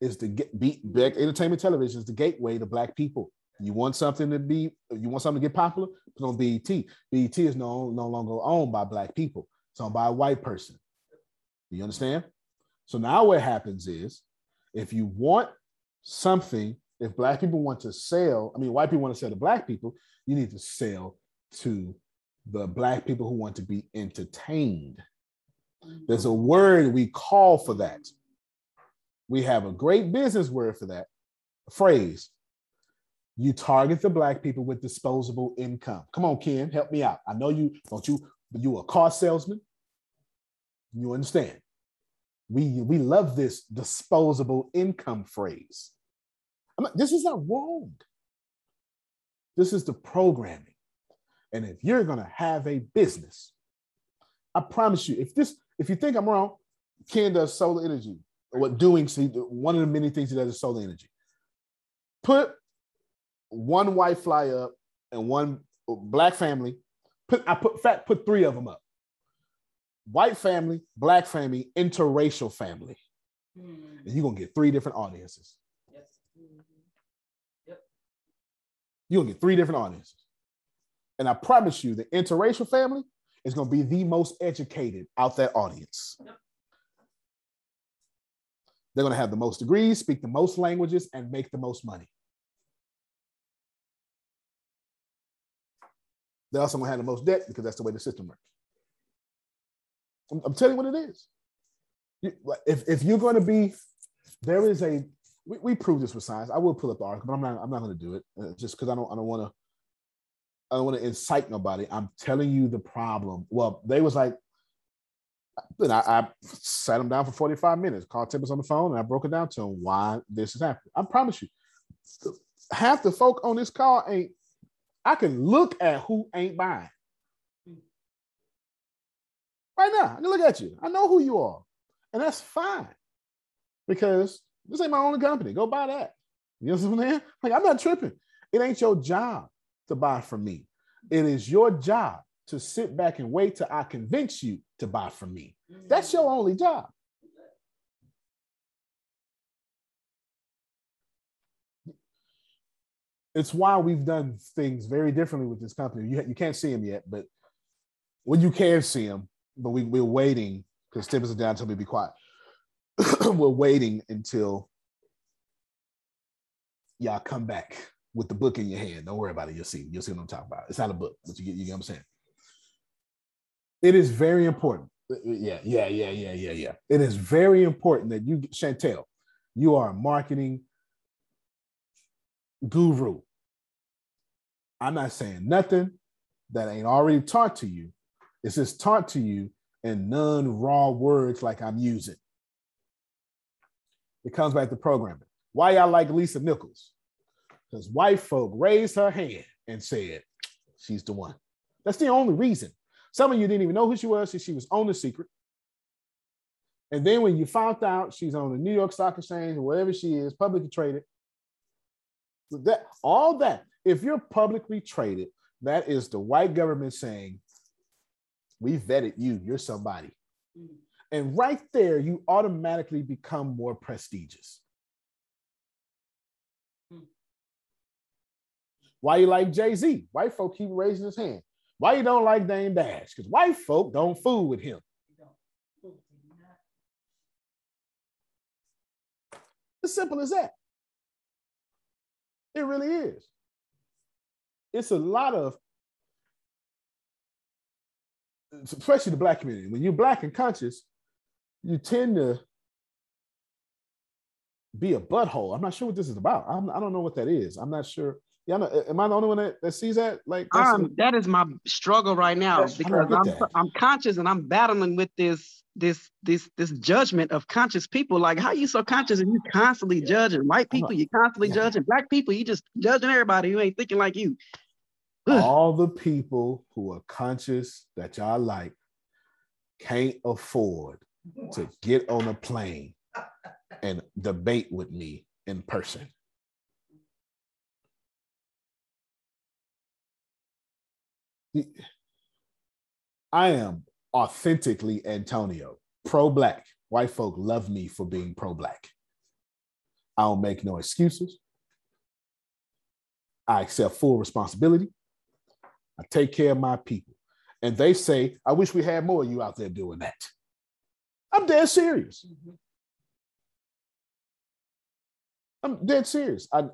is the get be, Black Entertainment Television is the gateway to black people. You want something to be, you want something to get popular, put on BET. BET is no, no longer owned by black people. It's owned by a white person. You understand? So now what happens is if you want something, if black people want to sell, I mean, white people want to sell to black people, you need to sell to the black people who want to be entertained. There's a word we call for that. We have a great business word for that phrase. You target the black people with disposable income. Come on, Ken, help me out. I know you don't you, you a car salesman. You understand? We we love this disposable income phrase. Not, this is not wrong. This is the programming. And if you're gonna have a business, I promise you, if this, if you think I'm wrong, Ken does solar energy. What doing? See, one of the many things he does is solar energy. Put one white fly up and one black family. Put I put fat put three of them up. White family, black family, interracial family. Hmm. And you're gonna get three different audiences. Yes. Yep. You're gonna get three different audiences. And I promise you, the interracial family is gonna be the most educated out that audience. They're gonna have the most degrees, speak the most languages, and make the most money. They're also gonna have the most debt because that's the way the system works. I'm, I'm telling you what it is. You- if, if you're going to be, there is a, we, we prove this with science. I will pull up the article, but I'm not, I'm not going to do it uh, just because I don't, I don't want to, I don't want to incite nobody. I'm telling you the problem. Well, they was like, then I, I sat them down for 45 minutes, called Tempest on the phone, and I broke it down to them why this is happening. I promise you, half the folk on this call ain't, I can look at who ain't buying. Right now, I can look at you. I know who you are. And that's fine. Because this ain't my only company. Go buy that. You know what I'm saying? Like, I'm not tripping. It ain't your job to buy from me. It is your job to sit back and wait till I convince you to buy from me. That's your only job. It's why we've done things very differently with this company. You, you can't see them yet, but when you can see them, but we, we're waiting because Tim is down, told me to be quiet. <coughs> we're waiting until y'all come back with the book in your hand. Don't worry about it. You'll see. You'll see what I'm talking about. It's not a book, but you get, you get what I'm saying. It is very important. Uh, uh, yeah, yeah, yeah, yeah, yeah, yeah. It is very important that you, Chantel, you are a marketing guru. I'm not saying nothing that ain't already taught to you. It's just taught to you in non-raw words like I'm using. It comes back to programming. Why y'all like Lisa Nichols? Because white folk raised her hand and said, she's the one. That's the only reason. Some of you didn't even know who she was. She, she was on the secret. And then when you found out she's on the New York Stock Exchange or whatever she is, publicly traded, that all that, if you're publicly traded, that is the white government saying, we vetted you, you're somebody. Mm. And right there, you automatically become more prestigious. Why you like Jay Z? White folk keep raising his hand. Why you don't like Dame Dash? Because white folk don't fool with him. As simple as that. It really is. It's a lot of, especially the black community. When you're black and conscious, you tend to be a butthole. I'm not sure what this is about. I'm, I don't know what that is. I'm not sure. Yeah, I'm am I the only one that, that sees that? Like that's Um, that is my struggle right now That's- because I'm that. I'm conscious and I'm battling with this this this this judgment of conscious people. Like, how you so conscious and you constantly judging white people? You constantly Yeah. judging black people. You just judging everybody who ain't thinking like you. All the people who are conscious that y'all like can't afford to get on a plane and debate with me in person. I am authentically Antonio, pro black. White folk love me for being pro black. I don't make no excuses. I accept full responsibility. I take care of my people. And they say, I wish we had more of you out there doing that. I'm dead serious. Mm-hmm. I'm dead serious. I,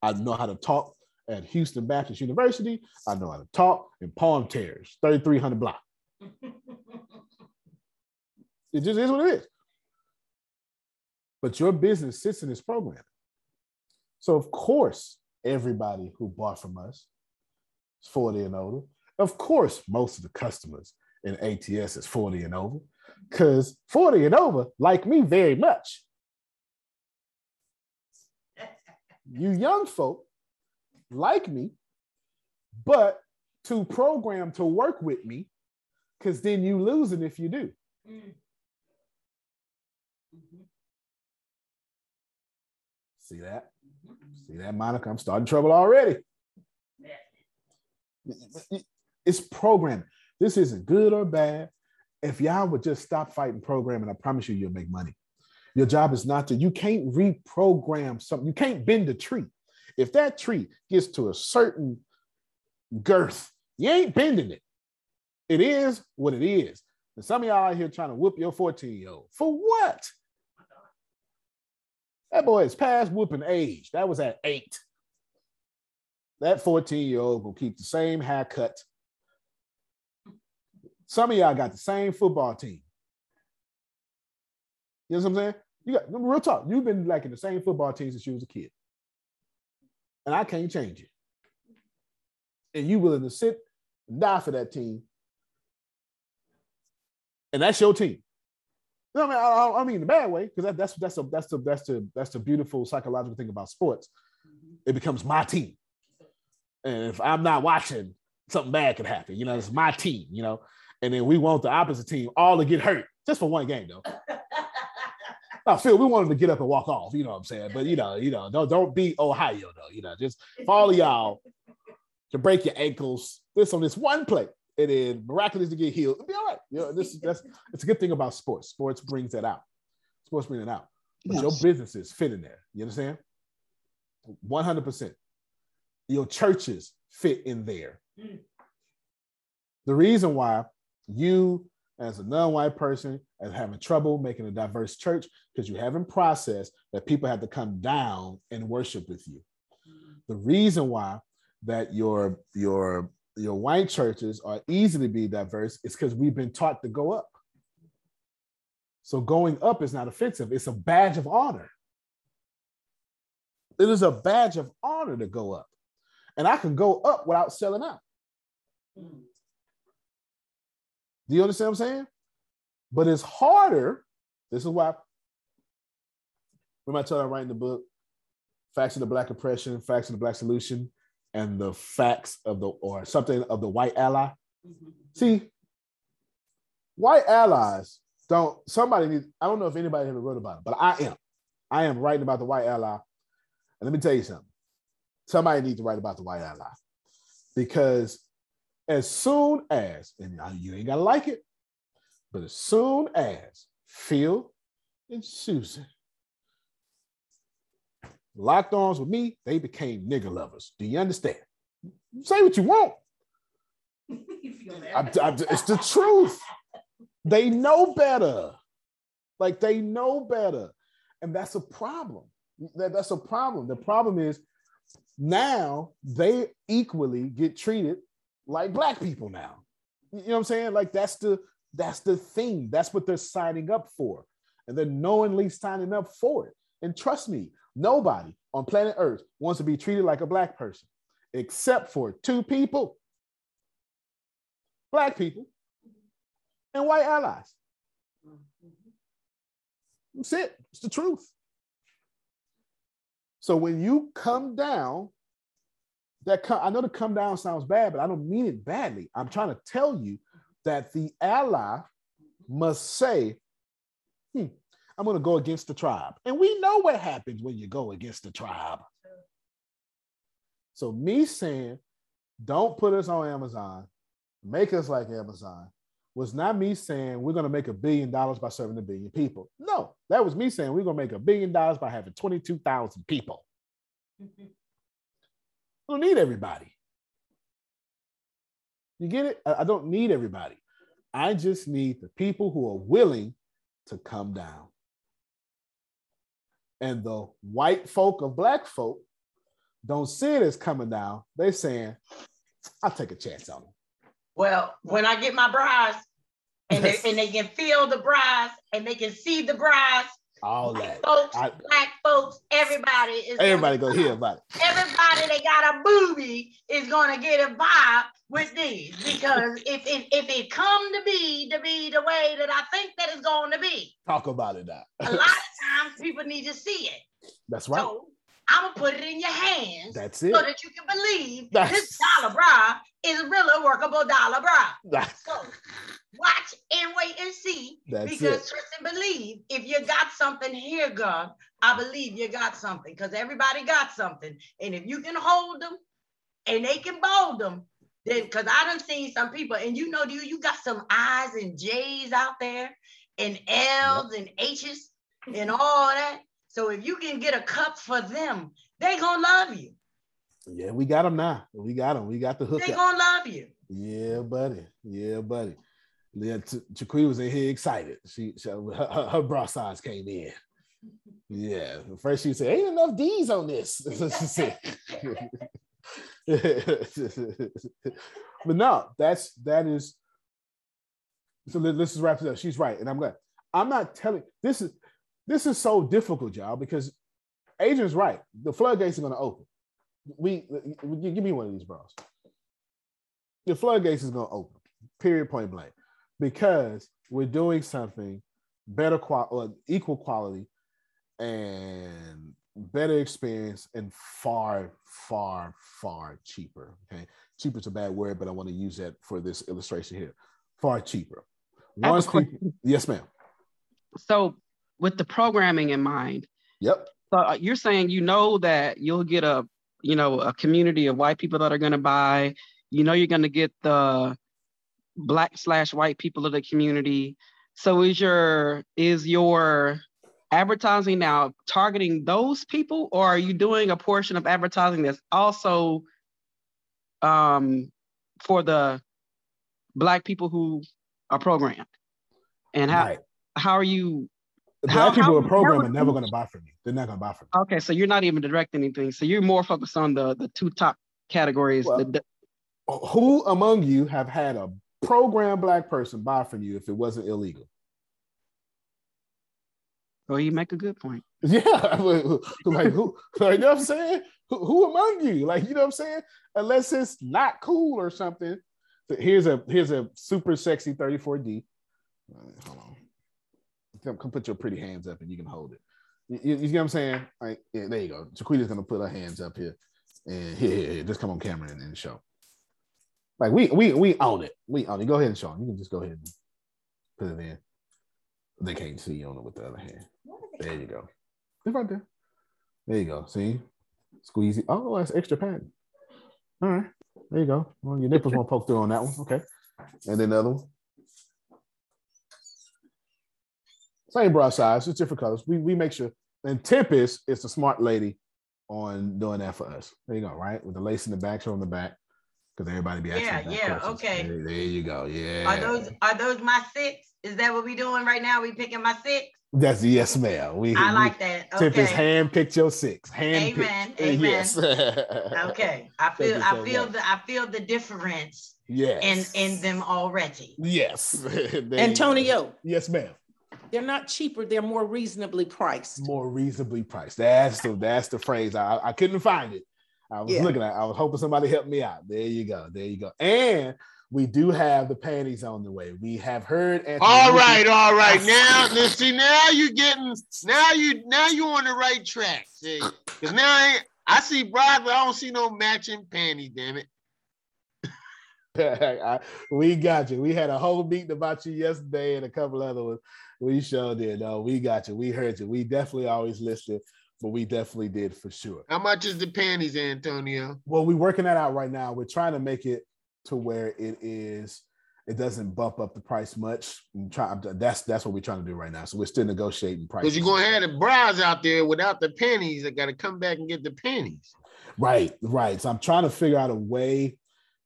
I know how to talk at Houston Baptist University. I know how to talk in Palm tears, 3300 block. <laughs> It just is what it is. But your business sits in this program. So, of course, everybody who bought from us is 40 and older. Of course, most of the customers in ATS is 40 and over because 40 and over like me very much. You young folk like me, but to program to work with me because then you losing if you do. Mm. Mm-hmm. See that? Mm-hmm. See that, Monica? I'm starting trouble already. It's programming. This isn't good or bad. If y'all would just stop fighting programming, I promise you, you'll make money. Your job is not to, you can't reprogram something. You can't bend a tree. If that tree gets to a certain girth, you ain't bending it. It is what it is. And some of y'all out here trying to whoop your 14 year old. For what? That boy is past whooping age. That was at eight. That 14 year old will keep the same haircut. Some of y'all got the same football team. You know what I'm saying? You got real talk. You've been like in the same football team since you was a kid. And I can't change it. And you willing to sit and die for that team. And that's your team. No, I mean, I, I mean bad way, because that, that's that's a that's the that's the that's the beautiful psychological thing about sports. It becomes my team, and if I'm not watching, something bad could happen. You know, it's my team. You know, and then we want the opposite team all to get hurt just for one game, though. I Phil, we want them to get up and walk off. You know what I'm saying? But you know, you know, don't don't beat Ohio though. You know, just of y'all to break your ankles this on this one play and then miraculously get healed. It'll be all right. You know, this that's it's a good thing about sports. Sports brings that out. Sports bring it out. But your businesses fit in there. You understand? 100%. Your churches fit in there. Mm. The reason why you, as a non-white person, as having trouble making a diverse church because you haven't processed that people have to come down and worship with you. The reason why that your your your white churches are easy to be diverse is because we've been taught to go up. So going up is not offensive; it's a badge of honor. It is a badge of honor to go up, and I can go up without selling out. Do you understand what I'm saying? But it's harder. This is why. Remember, I told you I'm writing the book, Facts of the Black Oppression, Facts of the Black Solution, and the facts of the or something of the white ally. Mm-hmm. See, white allies don't. Somebody needs. I don't know if anybody ever wrote about it, but I am. I am writing about the white ally. And let me tell you something. Somebody needs to write about the white ally because as soon as, and you ain't gotta like it, but as soon as Phil and Susan locked arms with me, they became nigger lovers. Do you understand? Say what you want. <laughs> I- I- it's the truth. They know better. Like they know better. And that's a problem. That, that's a problem. The problem is now they equally get treated like black people now. You know what I'm saying? Like that's the that's the thing. That's what they're signing up for. And they're knowingly signing up for it. And trust me, nobody on planet Earth wants to be treated like a black person, except for two people. Black people and white allies. That's it. It's the truth. So when you come down, that come, I know the come down sounds bad, but I don't mean it badly. I'm trying to tell you that the ally must say, hmm, I'm going to go against the tribe. And we know what happens when you go against the tribe. So me saying, don't put us on Amazon, make us like Amazon, was not me saying we're going to make a billion dollars by serving a billion people. No, that was me saying we're going to make a billion dollars by having 22,000 people. <laughs> I don't need everybody. You get it? I don't need everybody. I just need the people who are willing to come down. And the white folk of black folk don't see it as coming down. They're saying, I'll take a chance on them. Well, when I get my brides and they, and they can feel the brides and they can see the brides, all that. Folks, I, black folks, everybody is everybody gonna, hear about it. Everybody that got a booby is gonna get a vibe with these because if it if it come to be to be the way that I think that it's going to be. Talk about it now. a lot <laughs> of times people need to see it. That's right. So I'm gonna put it in your hands. That's it. So that you can believe That's... this dollar bra is really a workable dollar bra. That's... So watch and wait and see. That's because it. trust and believe. If you got something here, God, I believe you got something because everybody got something. And if you can hold them and they can bold them, then because I done seen some people, and you know, you you got some I's and J's out there, and L's yep. and H's and all that. So if you can get a cup for them, they gonna love you. Yeah, we got them now. We got them. We got the hook. They gonna love you. Yeah, buddy. Yeah, buddy. Yeah, Chaqui was in here excited. She, she her, her, bra size came in. Yeah, first she said, "Ain't enough D's on this." <laughs> she said. but no, that's that is. So let, us just wrap it up. She's right, and I'm glad. I'm not telling. This is this is so difficult, y'all, because Adrian's right. The floodgates are going to open. We, we give me one of these bros. The floodgates is going to open. Period. Point blank because we're doing something better quality or equal quality and better experience and far, far, far cheaper. Okay. Cheaper is a bad word, but I want to use that for this illustration here. Far cheaper. Once people, yes, ma'am. So with the programming in mind. Yep. So uh, you're saying you know that you'll get a you know a community of white people that are going to buy. You know you're going to get the black slash white people of the community. So is your is your advertising now targeting those people, or are you doing a portion of advertising that's also um, for the black people who are programmed? And how right. how are you? Black how, people how, are programmed are never going to buy from you. They're not going to buy from you. Okay, so you're not even directing anything. So you're more focused on the the two top categories. Well, the, who among you have had a program black person buy from you if it wasn't illegal? Well, you make a good point. <laughs> Yeah, <laughs> like who? Like, you know what I'm saying? Who, who, among you? Like you know what I'm saying? Unless it's not cool or something. So here's a here's a super sexy 34D. Hold on. Come, come put your pretty hands up and you can hold it. You, you, know what I'm saying? Like, yeah, there you go. Jaquita's gonna put her hands up here, and here, here, here. just come on camera and, and show. Like we we we own it. We own it. Go ahead and show them. You can just go ahead and put it in. They can't see you on it with the other hand. There you go. It's right there. There you go. See? Squeeze it. Oh, that's extra padding. All right. There you go. Well, your nipples won't poke through on that one. Okay. And then the other one. Same bra size, just different colors. We we make sure. And Tempest is the smart lady on doing that for us. There you go, right? With the lace in the back, show on the back because everybody be asking. Yeah, yeah, questions. okay. There, there, you go. Yeah. Are those are those my six? Is that what we doing right now? We picking my six? That's yes, ma'am. We I like that. Okay. Tip hand picked your six. Hand Amen. <laughs> Amen. Yes. okay. I feel I feel the I feel the difference. Yes. In in them already. Yes. <laughs> Antonio. Yes, ma'am. They're not cheaper. They're more reasonably priced. More reasonably priced. That's the that's the phrase. I, I couldn't find it. I was yeah. looking at. I was hoping somebody helped me out. There you go. There you go. And we do have the panties on the way. We have heard. Anthony All Richardson- right, all right. <laughs> Now, now, see, now you're getting, now you, now you're on the right track. See, because now I, I see Broadway. I don't see no matching panty. Damn it. <laughs> I- we got you. We had a whole meeting about you yesterday and a couple other ones. We sure did. No, we got you. We heard you. We definitely always listen, but we definitely did for sure. How much is the panties, Antonio? Well, we're working that out right now. We're trying to make it to where it is. It doesn't bump up the price much. Try, that's that's what we're trying to do right now. So we're still negotiating prices. Because you're gonna have the bras out there without the panties. I gotta come back and get the panties. Right, right. So I'm trying to figure out a way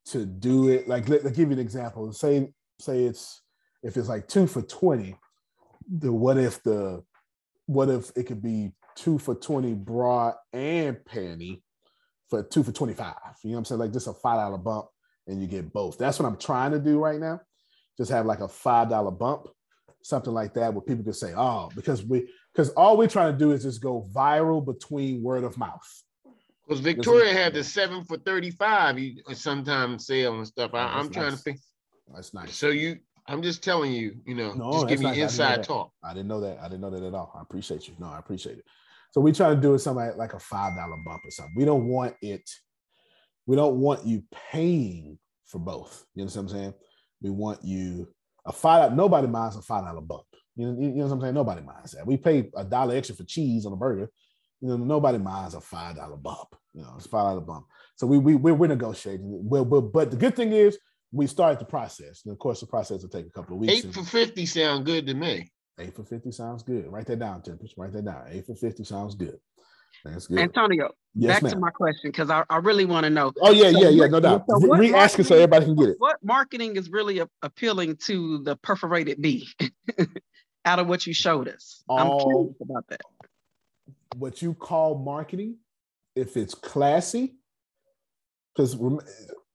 to do it. Like, let, let give you an example. Say, say it's if it's like two for twenty. The what if the what if it could be two for twenty bra and panty for two for twenty five? You know what I'm saying? Like just a five dollar bump and you get both. That's what I'm trying to do right now. Just have like a five dollar bump, something like that, where people can say, "Oh," because we because all we're trying to do is just go viral between word of mouth. Because Victoria had the seven for 35 you sometimes sale and stuff. I, Oh, that's I'm trying to think. That's nice. So you I'm just telling you, you know, No, just give me inside that. talk. I didn't know that. I didn't know that at all. I appreciate you. No, I appreciate it. So we try to do it something like, a five dollar bump or something. We don't want it. We don't want you paying for both. You know what I'm saying? We want you a five. Nobody minds a five dollar bump. You know, you know what I'm saying? Nobody minds that. We pay a dollar extra for cheese on a burger. You know, nobody minds a five dollar bump. You know, it's a five dollar bump. So we we we're, we're negotiating. We're, but the good thing is we started the process. And of course, the process will take a couple of weeks. Eight and- for 50 sound good to me. Eight for 50 sounds good. Write that down, Tempest. Write that down. Eight for 50 sounds good. That's good. Antonio, Yes, back ma'am. to my question because I, I really want to know. Oh, yeah, So yeah, yeah, no doubt. so Re- re-ask it so everybody can get it. What marketing is really a- appealing to the perforated bee <laughs> out of what you showed us? I'm All- curious about that. What you call marketing, if it's classy, because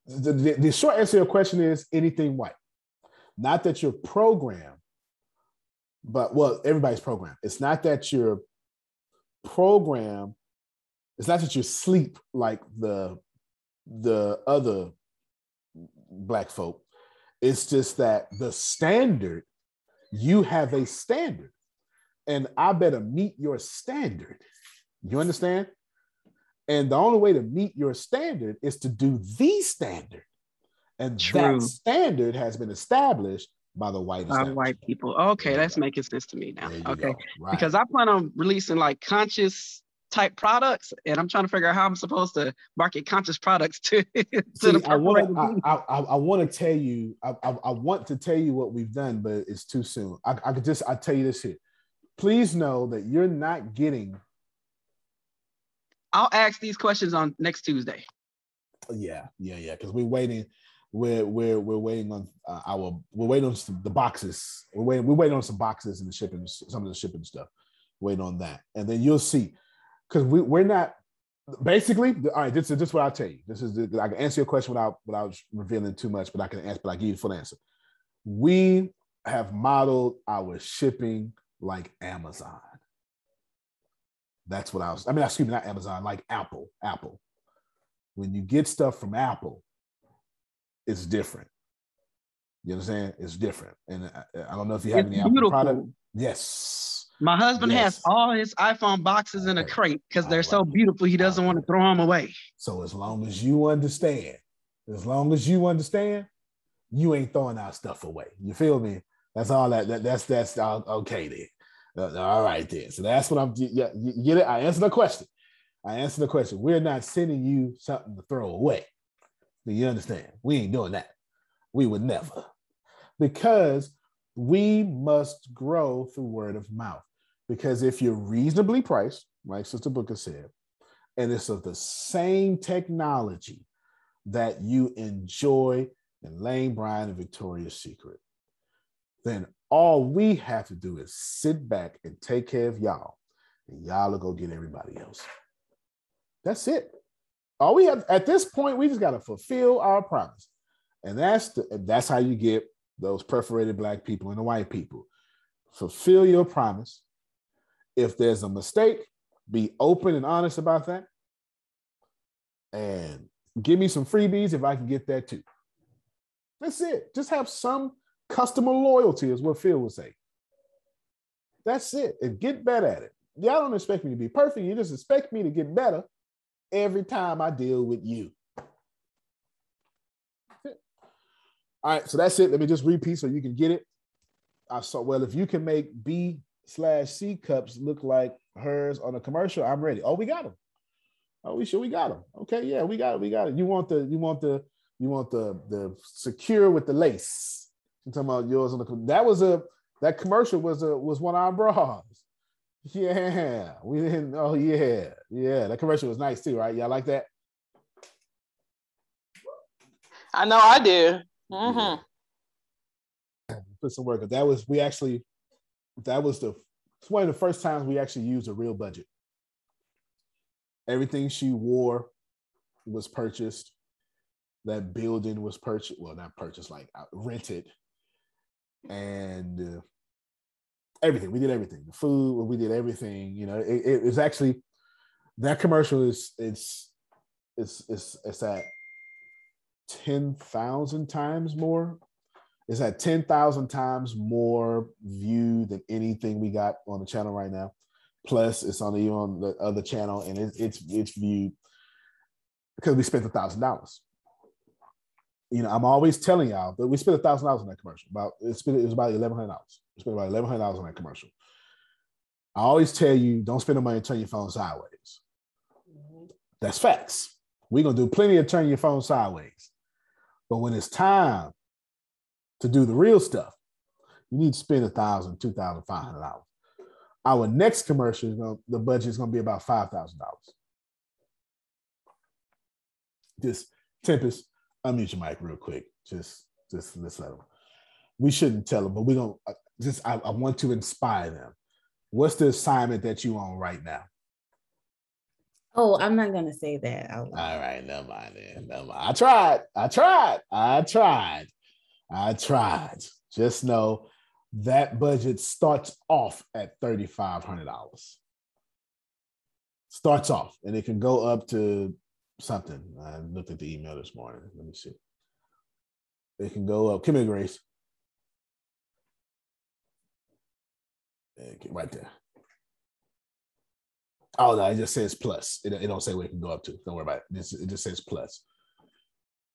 the, the, the short answer to your question is anything white. Not that your program, but well, everybody's program. It's not that your program, it's not that you sleep like the the other black folk. It's just that the standard, you have a standard, and I better meet your standard. You understand? And the only way to meet your standard is to do the standard. And True. that standard has been established by the white By white people. Okay, that's making sense to me now. Okay. Right. Because I plan on releasing like conscious type products, and I'm trying to figure out how I'm supposed to market conscious products to, <laughs> to See, the I want to. I, I, I want to tell you. I, I, I want to tell you what we've done, but it's too soon. I, I could just. I tell you this here. Please know that you're not getting. I'll ask these questions on next Tuesday. Yeah, yeah, yeah. Because we're waiting. We're we're we're waiting on uh, our. We're waiting on some, the boxes. We're waiting. We're waiting on some boxes and the shipping. Some of the shipping stuff. Waiting on that, and then you'll see. Because we we're not. Basically, all right. This is this is what I'll tell you. This is the, I can answer your question without without revealing too much, but I can answer. But I give you the full answer. We have modeled our shipping like Amazon. That's what I was. I mean, excuse me, not Amazon, like Apple. Apple. When you get stuff from Apple, it's different. You understand? It's different. And I, I don't know if you have It's any Apple beautiful. product. Yes. My husband Yes. has all his iPhone boxes in a crate because they're so beautiful. He doesn't want to throw them away. So as long as you understand, as long as you understand, you ain't throwing our stuff away. You feel me? That's all that, that that's that's all, okay then. All right then. So that's what I'm yeah, you get it. I answered the question. I answered the question. We're not sending you something to throw away. Do you understand? We ain't doing that. We would never. Because we must grow through word of mouth. Because if you're reasonably priced, like Sister Booker said, and it's of the same technology that you enjoy in Lane Bryant and Victoria's Secret, then all we have to do is sit back and take care of y'all, and y'all will go get everybody else. That's it. All we have at this point, we just got to fulfill our promise, and that's the that's how you get those perforated black people and the white people. Fulfill your promise. If there's a mistake, be open and honest about that and give me some freebies if I can get that too. That's it. Just have some customer loyalty, is what Phil would say. That's it. And get better at it. Y'all don't expect me to be perfect. You just expect me to get better every time I deal with you. All right, so that's it. Let me just repeat so you can get it. I saw well, if you can make B slash C cups look like hers on a commercial, I'm ready. Oh, we got them. Oh, we sure we got them. Okay, yeah, we got it. We got it. You want the you want the you want the the secure with the lace. I'm talking about yours on the that was a that commercial was a was one of our bras. Yeah, we didn't. Oh yeah, yeah. That commercial was nice too, right? Y'all like that? I know I do. Mm-hmm. Put some work. That was we actually. That was the. It's one of the first times we actually used a real budget. Everything she wore was purchased. That building was purchased. Well, not purchased, like uh, rented, and uh, everything. We did everything. The food, we did everything. You know, it, it was actually that commercial is it's it's it's it's at ten thousand times more. It's at ten thousand times more view than anything we got on the channel right now. Plus, it's on the on the other channel, and it, it's it's viewed because we spent a thousand dollars. You know, I'm always telling y'all that we spent a thousand dollars on that commercial. About it's it was about eleven hundred dollars. We spent about eleven hundred dollars on that commercial. I always tell you, don't spend the money turn your phone sideways. That's facts. We're gonna do plenty of turn your phone sideways. But when it's time to do the real stuff, you need to spend a thousand, two thousand, five hundred dollars. Our next commercial is going the budget is gonna be about five thousand dollars. This Tempest, unmute your mic real quick. Just just let's let them. We shouldn't tell them, but we're gonna uh, just I, I want to inspire them. What's the assignment that you on right now? Oh, I'm not gonna say that. All right, never mind then. Never mind. I tried. I tried. I tried. I tried. Just know that budget starts off at $3,500. Starts off, and it can go up to something. I looked at the email this morning. Let me see. It can go up. Come here, Grace. Okay, right there. Oh no, it just says plus. It, it don't say where it can go up to. Don't worry about it. It, it just says plus.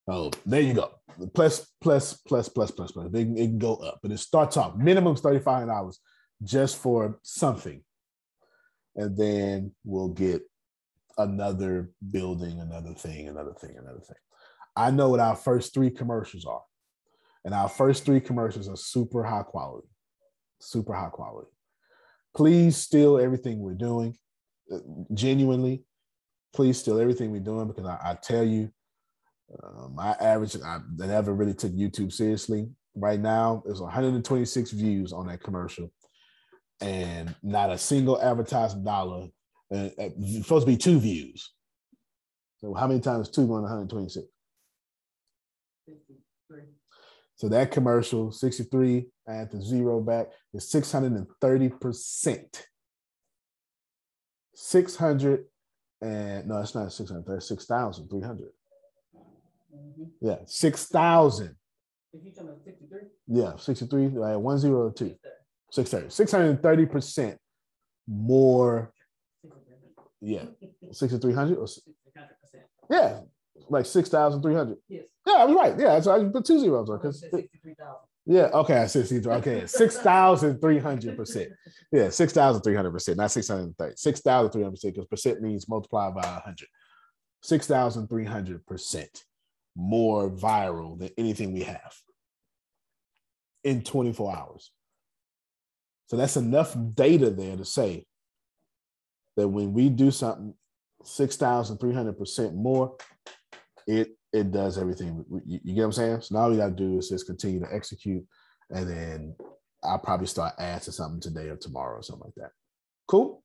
Oh, there you go. Plus, plus, plus, plus, plus, plus. It can, it can go up, but it starts off minimum thirty-five dollars just for something, and then we'll get another building, another thing, another thing, another thing. I know what our first three commercials are, and our first three commercials are super high quality, super high quality. Please steal everything we're doing genuinely, please steal everything we're doing because I, I tell you, uh, my average, I, I never really took YouTube seriously. Right now, there's 126 views on that commercial, and not a single advertising dollar. And uh, it's supposed to be two views. So how many times two going 126? So that commercial, 63 at the zero back, is 630% 600 and no, it's not 600, that's 6,300. Mm-hmm. Yeah, 6,000. If you talking about 63? Yeah, 63, like 102. 630. 630% more. Yeah, <laughs> 6,300 or yeah, like 6,300. Yes. Yeah, I was right. Yeah, so I put two zeros on because yeah, okay, I said see okay, <laughs> six thousand three hundred percent. Yeah, six thousand three hundred percent, not six hundred thirty. Six thousand three hundred percent because percent means multiplied by hundred. Six thousand three hundred percent more viral than anything we have in twenty four hours. So that's enough data there to say that when we do something six thousand three hundred percent more, it it does everything. You, you, get what I'm saying? So now all we got to do is just continue to execute, and then I'll probably start adding to something today or tomorrow or something like that. Cool.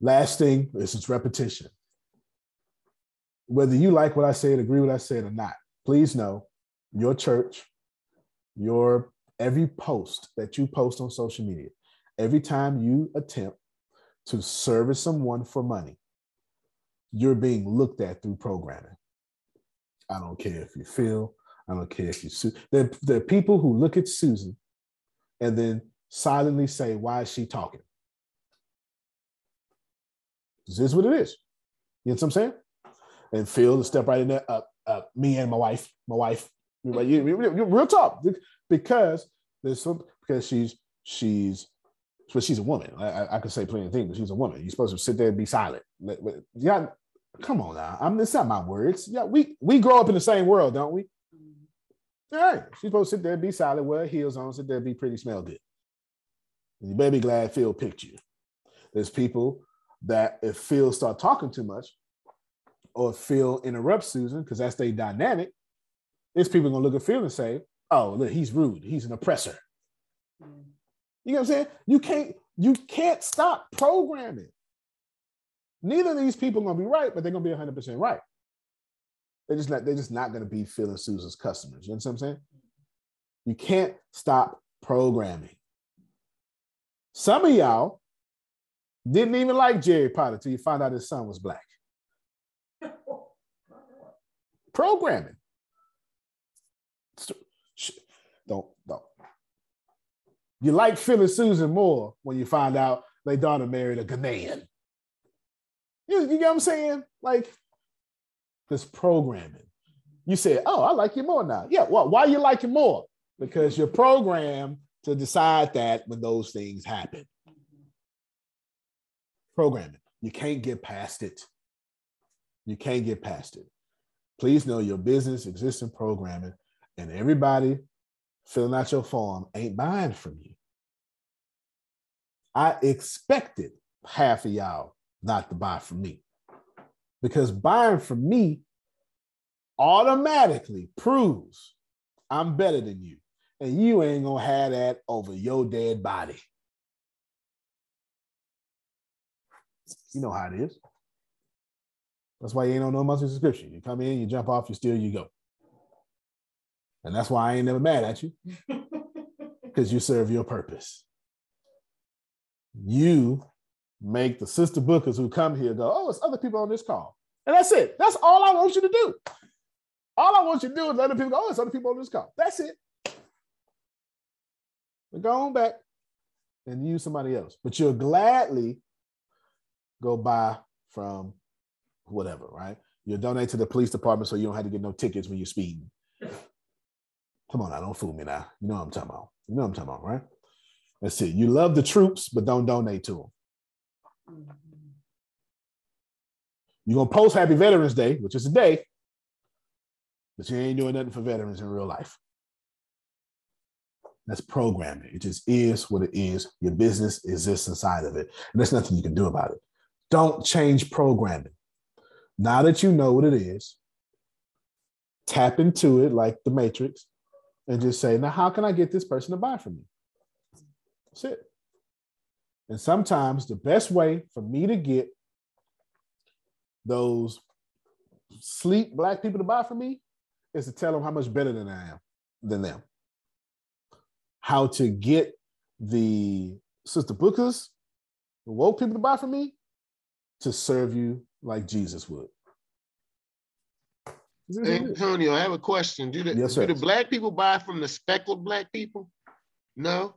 Last thing is its repetition. Whether you like what I said, agree with what I said or not, please know your church, your every post that you post on social media, every time you attempt to service someone for money, you're being looked at through programming. I don't care if you feel, I don't care if you Su- there, there are people who look at Susan and then silently say, Why is she talking? This is what it is. You know what I'm saying? And Phil to step right in there, uh, uh, me and my wife, my wife, you, you- you- real talk, because there's some because she's she's but she's a woman. I, I, I could say plenty of things, but she's a woman. You're supposed to sit there and be silent. Yeah, come on now. I'm it's not my words. Yeah, we we grow up in the same world, don't we? All right. She's supposed to sit there and be silent, wear heels on, sit there and be pretty, smell good. And you better be glad Phil picked you. There's people that if Phil start talking too much, or Phil interrupts Susan, because that's their dynamic, there's people gonna look at Phil and say, "Oh, look, he's rude. He's an oppressor." Mm-hmm. You know what I'm saying? You can't you can't stop programming. Neither of these people are gonna be right, but they're gonna be 100 percent right. They're just not they're just not gonna be Phil and Susan's customers. You know what I'm saying? You can't stop programming. Some of y'all didn't even like Jerry Potter till you found out his son was black. Programming. Don't don't. You like Phil and Susan more when you find out their daughter married a Ghanaian. You, you get what I'm saying? Like this programming. You said, "Oh, I like you more now." Yeah. Well, why you like you more? Because you're programmed to decide that when those things happen. Programming. You can't get past it. You can't get past it. Please know your business exists in programming, and everybody filling out your form ain't buying from you. I expected half of y'all not to buy from me because buying from me automatically proves I'm better than you, and you ain't gonna have that over your dead body. You know how it is. That's why you ain't on no monthly subscription. You come in, you jump off, you steal, you go. And that's why I ain't never mad at you. <laughs> Because you serve your purpose. You make the sister bookers who come here go, oh, it's other people on this call. And that's it. That's all I want you to do. All I want you to do is let other people go, oh, it's other people on this call. That's it. But go on back and use somebody else. But you'll gladly go buy from whatever, right? You'll donate to the police department so you don't have to get no tickets when you're speeding. Come on now, don't fool me now. You know what I'm talking about. You know what I'm talking about, right? That's it. You love the troops, but don't donate to them. Mm-hmm. You're gonna post Happy Veterans Day, which is a day, but you ain't doing nothing for veterans in real life. That's programming. It just is what it is. Your business exists inside of it, and there's nothing you can do about it. Don't change programming. Now that you know what it is, tap into it like the Matrix and just say, now, how can I get this person to buy from me? That's it. And sometimes the best way for me to get those sleep black people to buy from me is to tell them how much better than I am than them. How to get the sister bookers, the woke people to buy from me to serve you like Jesus would. Mm-hmm. Antonio, I have a question. Do the, Yes, do the black people buy from the speckled black people? No.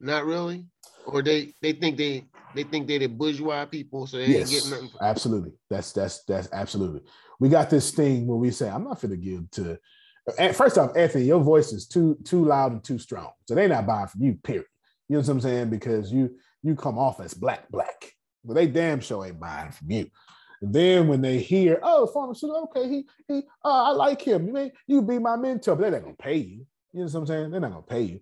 Not really? Or they they think they they think they're the bourgeois people, so they ain't Yes, getting nothing. absolutely. That's that's that's absolutely. We got this thing where we say, I'm not gonna give to. First off, Anthony, your voice is too too loud and too strong, so they're not buying from you. Period. You know what I'm saying? Because you you come off as black black, but they damn sure ain't buying from you. Then when they hear, oh, pharmaceutical, okay, he he, uh, I like him. You may you be my mentor, but they're not gonna pay you. You know what I'm saying? They're not gonna pay you.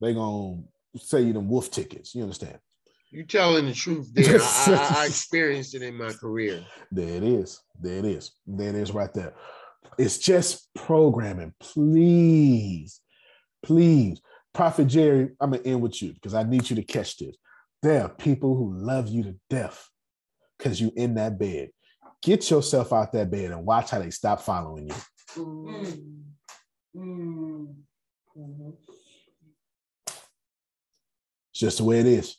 They're gonna say you them wolf tickets. You understand? You're telling the truth there. I, I, I <laughs> experienced it in my career. There it is. There it is. There it is right there. It's just programming. Please, please. Prophet Jerry, I'm going to end with you because I need you to catch this. There are people who love you to death because you in that bed. Get yourself out that bed and watch how they stop following you. It's just the way it is.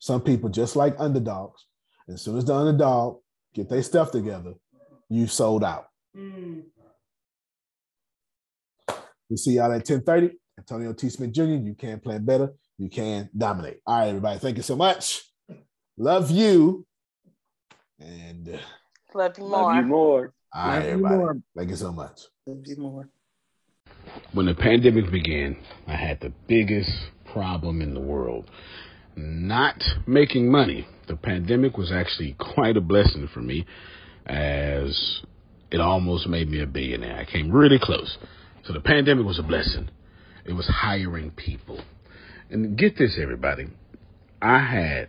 Some people just like underdogs. As soon as the underdog get their stuff together, you sold out. We'll see y'all at 10:30. Antonio T. Smith Jr., you can plan better, you can dominate. All right, everybody. Thank you so much. Love you. And uh, Love you more. Love you more. all right, Love you everybody. more. Thank you so much. Be more. When the pandemic began, I had the biggest problem in the world not making money. The pandemic was actually <laughs> quite a blessing for me as it almost made me a billionaire. I came really close. So the pandemic was a blessing. It was hiring people. And get this, everybody. I had